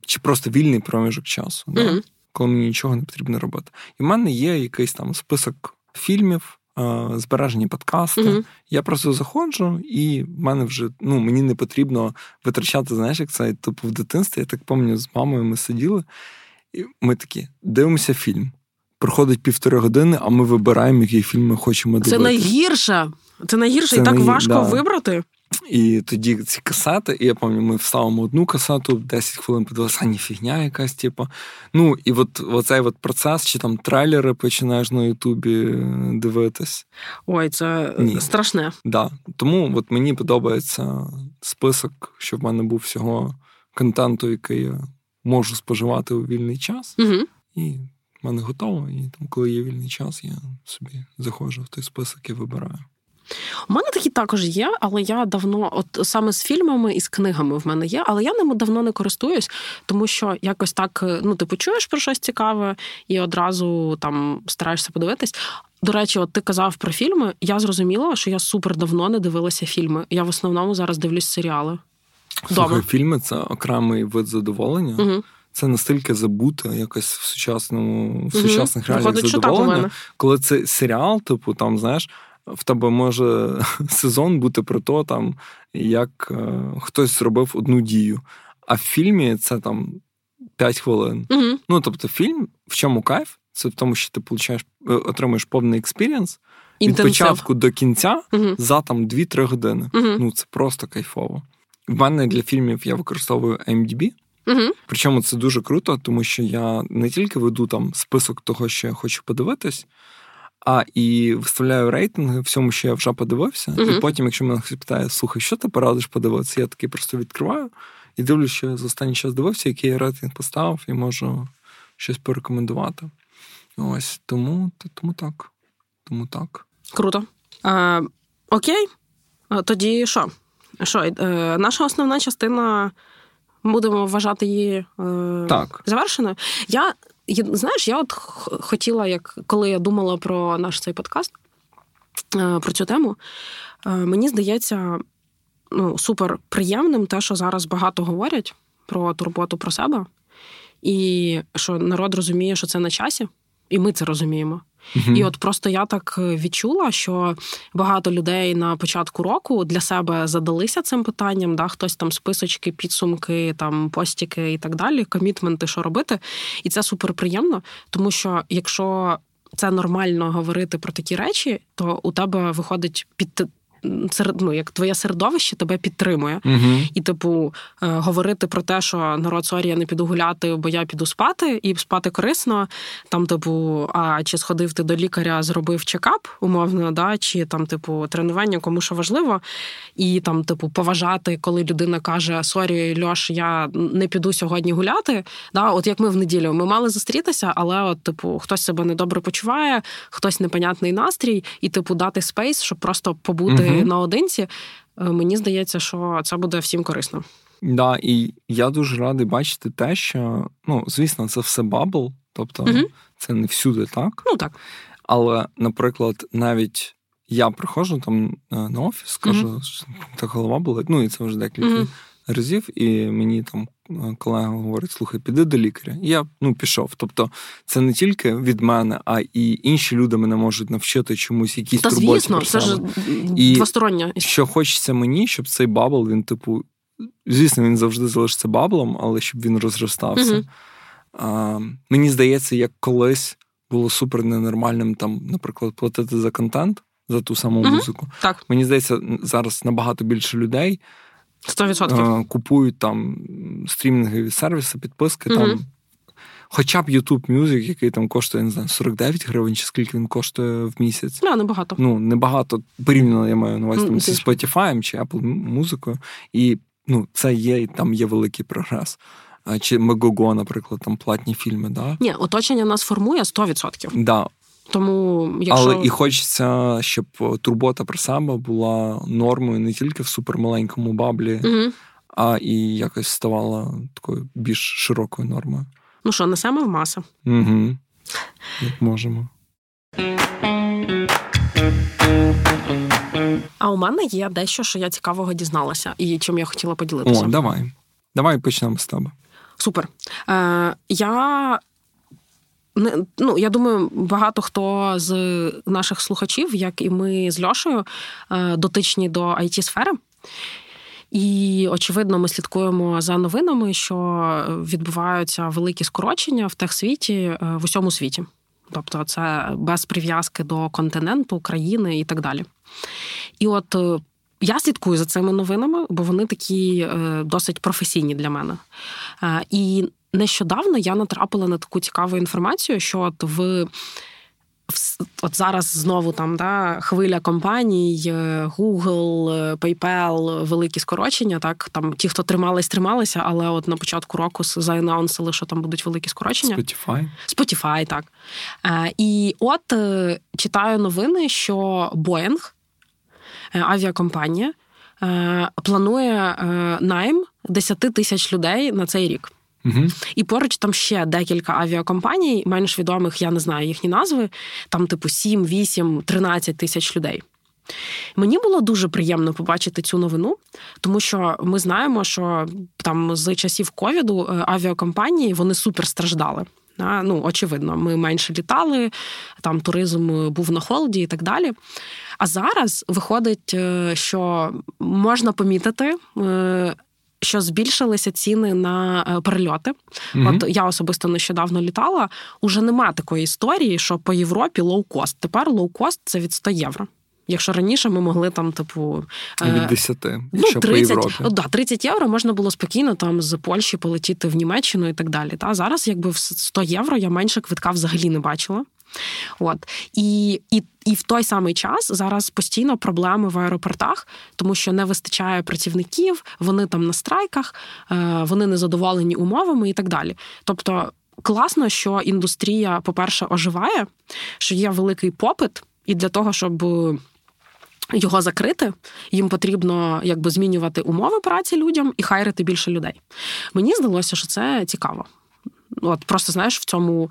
Чи просто вільний проміжок часу, угу. да? коли мені нічого не потрібно робити. І в мене є якийсь там список фільмів, збережені подкасти. Uh-huh. Я просто заходжу, і в мене вже ну, мені не потрібно витрачати, знаєш, як це типу в дитинстві. Я так пам'ятаю, з мамою ми сиділи. І ми такі дивимося фільм. Проходить півтори години, а ми вибираємо, який фільм ми хочемо дивитися. Це найгірше. Це найгірше, Це і так най- важко да. вибрати. І тоді ці касети, і я пам'ятаю, ми вставимо одну касету, 10 хвилин подивилися, а ні, фігня якась, типу. Ну, і от оцей от процес, чи там трейлери починаєш на Ютубі е, дивитись. Ой, це Ні. страшне. Да. Тому от мені подобається список, щоб в мене був всього контенту, який я можу споживати у вільний час. Угу. І в мене готово. І там, коли є вільний час, я собі заходжу в той список і вибираю. У мене такі також є, але я давно, от саме з фільмами і з книгами в мене є, але я ними давно не користуюсь, тому що якось так, е, ну, ти почуєш про щось цікаве і одразу там стараєшся подивитись. До речі, от ти казав про фільми. Я зрозуміла, що я супер давно не дивилася фільми. Я в основному зараз дивлюсь серіали. Слухай, Дома. фільми це окремий вид задоволення. Угу. Це настільки забуто якось в сучасному, в сучасних реаліях Виходить, що так у задоволення. Коли це серіал, типу, там, знаєш, в тебе може сезон бути про те, там, як е, хтось зробив одну дію. А в фільмі це там 5 хвилин. Угу. Ну, тобто, фільм, в чому кайф? Це в тому, що ти получаєш, е, отримуєш повний experience від початку до кінця Угу. за там 2-3 години. Угу. Ну, це просто кайфово. В мене для фільмів я використовую IMDb. Угу. Причому це дуже круто, тому що я не тільки веду там список того, що я хочу подивитись, а і виставляю рейтинги всьому, що я вже подивився. Мгм. І потім, якщо мене хтось питає, слухай, що ти порадиш подивитися, я такий просто відкриваю і дивлюся, що за останній час дивився, який я рейтинг поставив, і можу щось порекомендувати. Ось тому, тому так. Тому так. Круто. Е, окей. Е, Тоді що? Що, е, наша основна частина, будемо вважати її е, Так. завершеною. Я, знаєш, я от хотіла, як коли я думала про наш цей подкаст, е, про цю тему, е, мені здається, ну, супер приємним те, що зараз багато говорять про турботу про себе, і що народ розуміє, що це на часі, і ми це розуміємо. Мгм. І от просто я так е, відчула, що багато людей на початку року для себе задалися цим питанням. Да? Хтось там списочки, підсумки, там постіки і так далі, комітменти, що робити. І це супер приємно, тому що якщо це нормально говорити про такі речі, то у тебе виходить під серед, ну, як твоє середовище тебе підтримує. Мгм. І, типу, е, говорити про те, що народ sorry, я не піду гуляти, бо я піду спати, і спати корисно. Там, типу, а чи сходив ти до лікаря, зробив чекап, умовно, да, чи там, типу, тренування, кому що важливо, і там, типу, поважати, коли людина каже: Sorry, Льош, я не піду сьогодні гуляти. Да, От як ми в неділю, ми мали зустрітися, але от, типу, хтось себе недобре почуває, хтось непонятний настрій, і, типу, дати space, щоб просто побути Мгм. наодинці. Е, Мені здається, що це буде всім корисно. Да, і я дуже радий бачити те, що ну, звісно, це все bubble, тобто угу. це не всюди так. Ну так. Але, наприклад, навіть я приходжу там е, на офіс, кажу, що та голова болить. Ну і це вже декілька. Разів, і мені там е, колега говорить: слухай, піди до лікаря. І я ну пішов. Тобто, це не тільки від мене, а і інші люди мене можуть навчити чомусь якісь Та турботі звісно, це ж. І- двостороння. Що хочеться мені, щоб цей bubble, він, типу, звісно, він завжди залишиться bubble ом, але щоб він розростався. Мгм. А, мені здається, як колись було супер ненормальним, там, наприклад, платити за контент, за ту саму Мгм. музику. Так, Мені здається, зараз набагато більше людей 100%. купують там стрімінгові сервіси, підписки. Мгм. там. Хоча б YouTube Music, який там коштує, не знаю, 49 гривень, чи скільки він коштує в місяць. Да, небагато. Ну, небагато порівняно, я маю на увазі там, Ну, зі. Spotify чи Apple музикою. І ну, це є, і там є великий прогрес. Чи Megogo, наприклад, там платні фільми, да? Ні, оточення нас формує 100%. Да. Тому, якщо Але і хочеться, щоб турбота про себе була нормою не тільки в супермаленькому баблі, Мгм. а і якось ставала такою більш широкою нормою. ну що, несемо в маси. Угу. Як можемо. А у мене є дещо, що я цікавого дізналася, і чим я хотіла поділитися. О, давай. Давай почнемо з тебе. Супер. Е, я. Ну, я думаю, багато хто з наших слухачів, як і ми з Льошею, е, дотичні до it сфери І очевидно, ми слідкуємо за новинами, що відбуваються великі скорочення в техсвіті е, в усьому світі. Тобто, це без прив'язки до континенту, країни і так далі. І от е, я слідкую за цими новинами, бо вони такі досить професійні для мене. І нещодавно я натрапила на таку цікаву інформацію, що от в От зараз знову там да, хвиля компаній, е, Google, е, PayPal, великі скорочення. Так там ті, хто тримались, трималися, але от на початку року заанонсили, що там будуть великі скорочення. Spotify. Spotify, так. Е, і от читаю новини, що Boeing, авіакомпанія, планує найм 10 тисяч людей на цей рік. Угу. І поруч там ще декілька авіакомпаній, менш відомих, я не знаю їхні назви, там, типу, 7, 8, 13 тисяч людей. Мені було дуже приємно побачити цю новину, тому що ми знаємо, що там з часів ковіду е, авіакомпанії вони супер страждали. Ну, очевидно, ми менше літали, там туризм був на холоді і так далі. А зараз виходить, е, що можна помітити е, що збільшилися ціни на е, перельоти. mm От я особисто нещодавно літала. Уже нема такої історії, що по Європі лоукост. Тепер лоукост це від 100 євро. Якщо раніше ми могли там, типу, від 10, е, ну, 30, по. Да, 30 євро можна було спокійно там з Польщі полетіти в Німеччину і так далі. Та зараз, якби в 100 євро я менше квитка взагалі не бачила. От і, і, і в той самий час зараз постійно проблеми в аеропортах, тому що не вистачає працівників, вони там на страйках, е, вони не задоволені умовами і так далі. Тобто. Класно, що індустрія, по-перше, оживає, що є великий попит, і для того, щоб його закрити, їм потрібно якби змінювати умови праці людям і хайрити більше людей. Мені здалося, що це цікаво. От просто знаєш, в цьому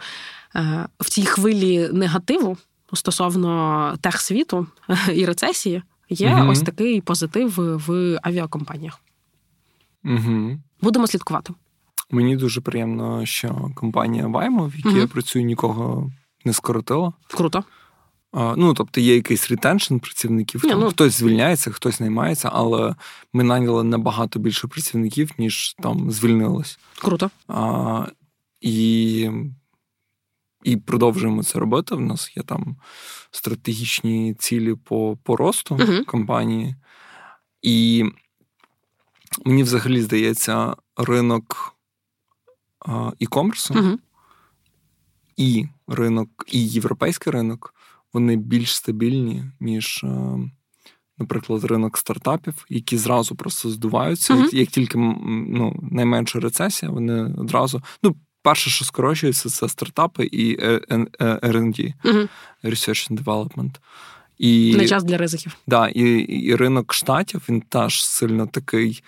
в цій хвилі негативу стосовно техсвіту і рецесії є угу. ось такий позитив в авіакомпаніях. Угу. Будемо слідкувати. Мені дуже приємно, що компанія Ваймо, в якій угу. я працюю, нікого не скоротила. Круто. Ну, тобто є якийсь ретеншн працівників. Ні, там, ну... Хтось звільняється, хтось наймається, але ми наняли набагато більше працівників, ніж там звільнилось. Круто. А, І і продовжуємо це робити. В нас є там стратегічні цілі по по росту uh-huh. компанії. І мені взагалі здається, ринок і-комерсу uh-huh. і ринок, і європейський ринок вони більш стабільні, ніж. Наприклад, ринок стартапів, які зразу просто здуваються, uh-huh. як, як тільки ну, найменша рецесія, вони одразу ну перше, що скорочується, це стартапи і R&D, угу. Research and Development. І, Не час для ризиків. Да, і, і ринок штатів він теж сильно такий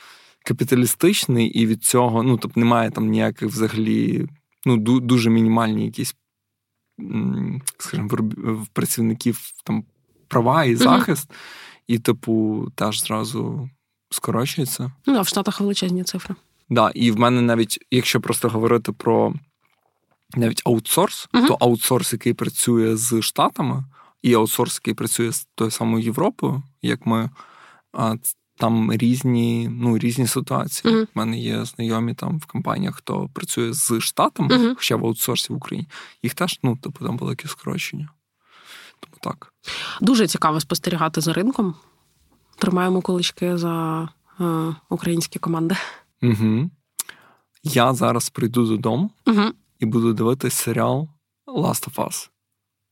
капіталістичний, і від цього ну, тобто немає там ніяких взагалі ну, дуже мінімальні якісь, скажімо, в працівників там права і захист, угу. і, типу, теж зразу скорочується. Ну, а в Штатах величезні цифри. Да, І в мене навіть, якщо просто говорити про навіть аутсорс, uh-huh. то аутсорс, який працює з Штатами, і аутсорс, який працює з тою самою Європою, як ми, там різні ну, різні ситуації. У uh-huh. мене є знайомі там в компаніях, хто працює з Штатами, uh-huh. хоча в аутсорсі в Україні. Їх теж ну, типу, там велике скорочення. Тому так. Дуже цікаво спостерігати за ринком. Тримаємо кулички за е, українські команди. Угу. Я зараз прийду додому угу. і буду дивитись серіал Last of Us.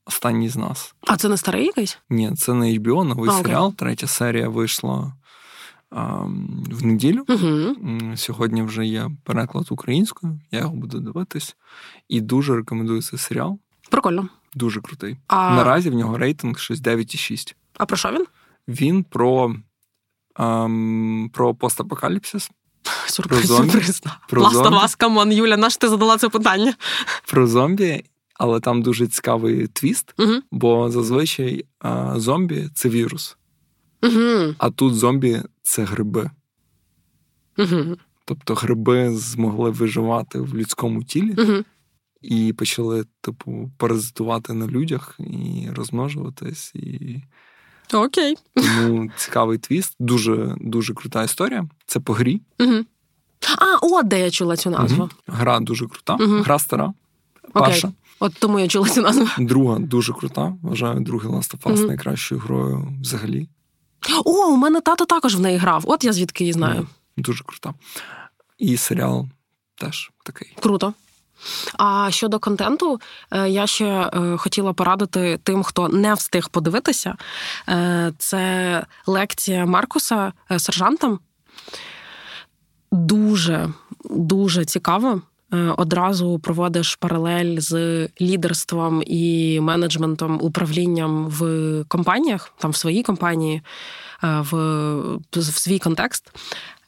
Останній з нас. А це не старий якийсь? Ні, це не HBO, новий а, серіал. Третя серія вийшла а, в неділю. Угу. Сьогодні вже є переклад українською, я його буду дивитись. І дуже рекомендую цей серіал. Прикольно. Дуже крутий. А... Наразі в нього рейтинг щось 9,6. А про що він? Він про, ем, про постапокаліпсис. Сюрприз, про зомбі. сюрприз. Про Last of зомбі. вас, come on, Юля, нащо ти задала це питання? Про зомбі, але там дуже цікавий твіст, угу. бо зазвичай а, зомбі це вірус. Угу. А тут зомбі це гриби. Угу. Тобто гриби змогли виживати в людському тілі угу. і почали, типу, паразитувати на людях і розмножуватись. і Окей. Тому цікавий твіст, дуже дуже крута історія. Це по грі. Угу. А, от де я чула цю назву. Угу. Гра дуже крута. Угу. Гра стара. Окей. Перша. От тому я чула цю назву. Друга дуже крута. Вважаю, другий Last of Us Мгм. найкращою грою взагалі. О, у мене тато також в неї грав. От я звідки її знаю. Дуже крута. І серіал теж такий. Круто. А щодо контенту, е, я ще е, хотіла порадити тим, хто не встиг подивитися. Е, Це лекція Маркуса сержантам. Дуже, дуже цікаво. Одразу проводиш паралель з лідерством і менеджментом, управлінням в компаніях, там в своїй компанії, в, в свій контекст.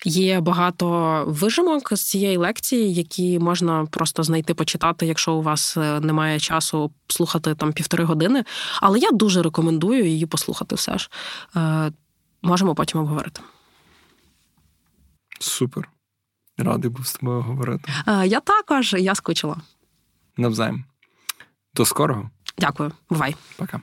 Є багато вижимок з цієї лекції, які можна просто знайти почитати, якщо у вас е, немає часу слухати там півтори години. Але я дуже рекомендую її послухати. Все ж Е, можемо потім обговорити. Супер. Радий був з тобою говорити. Е, я також я скучила. Навзаєм. До скорого. Дякую, бувай. Пока.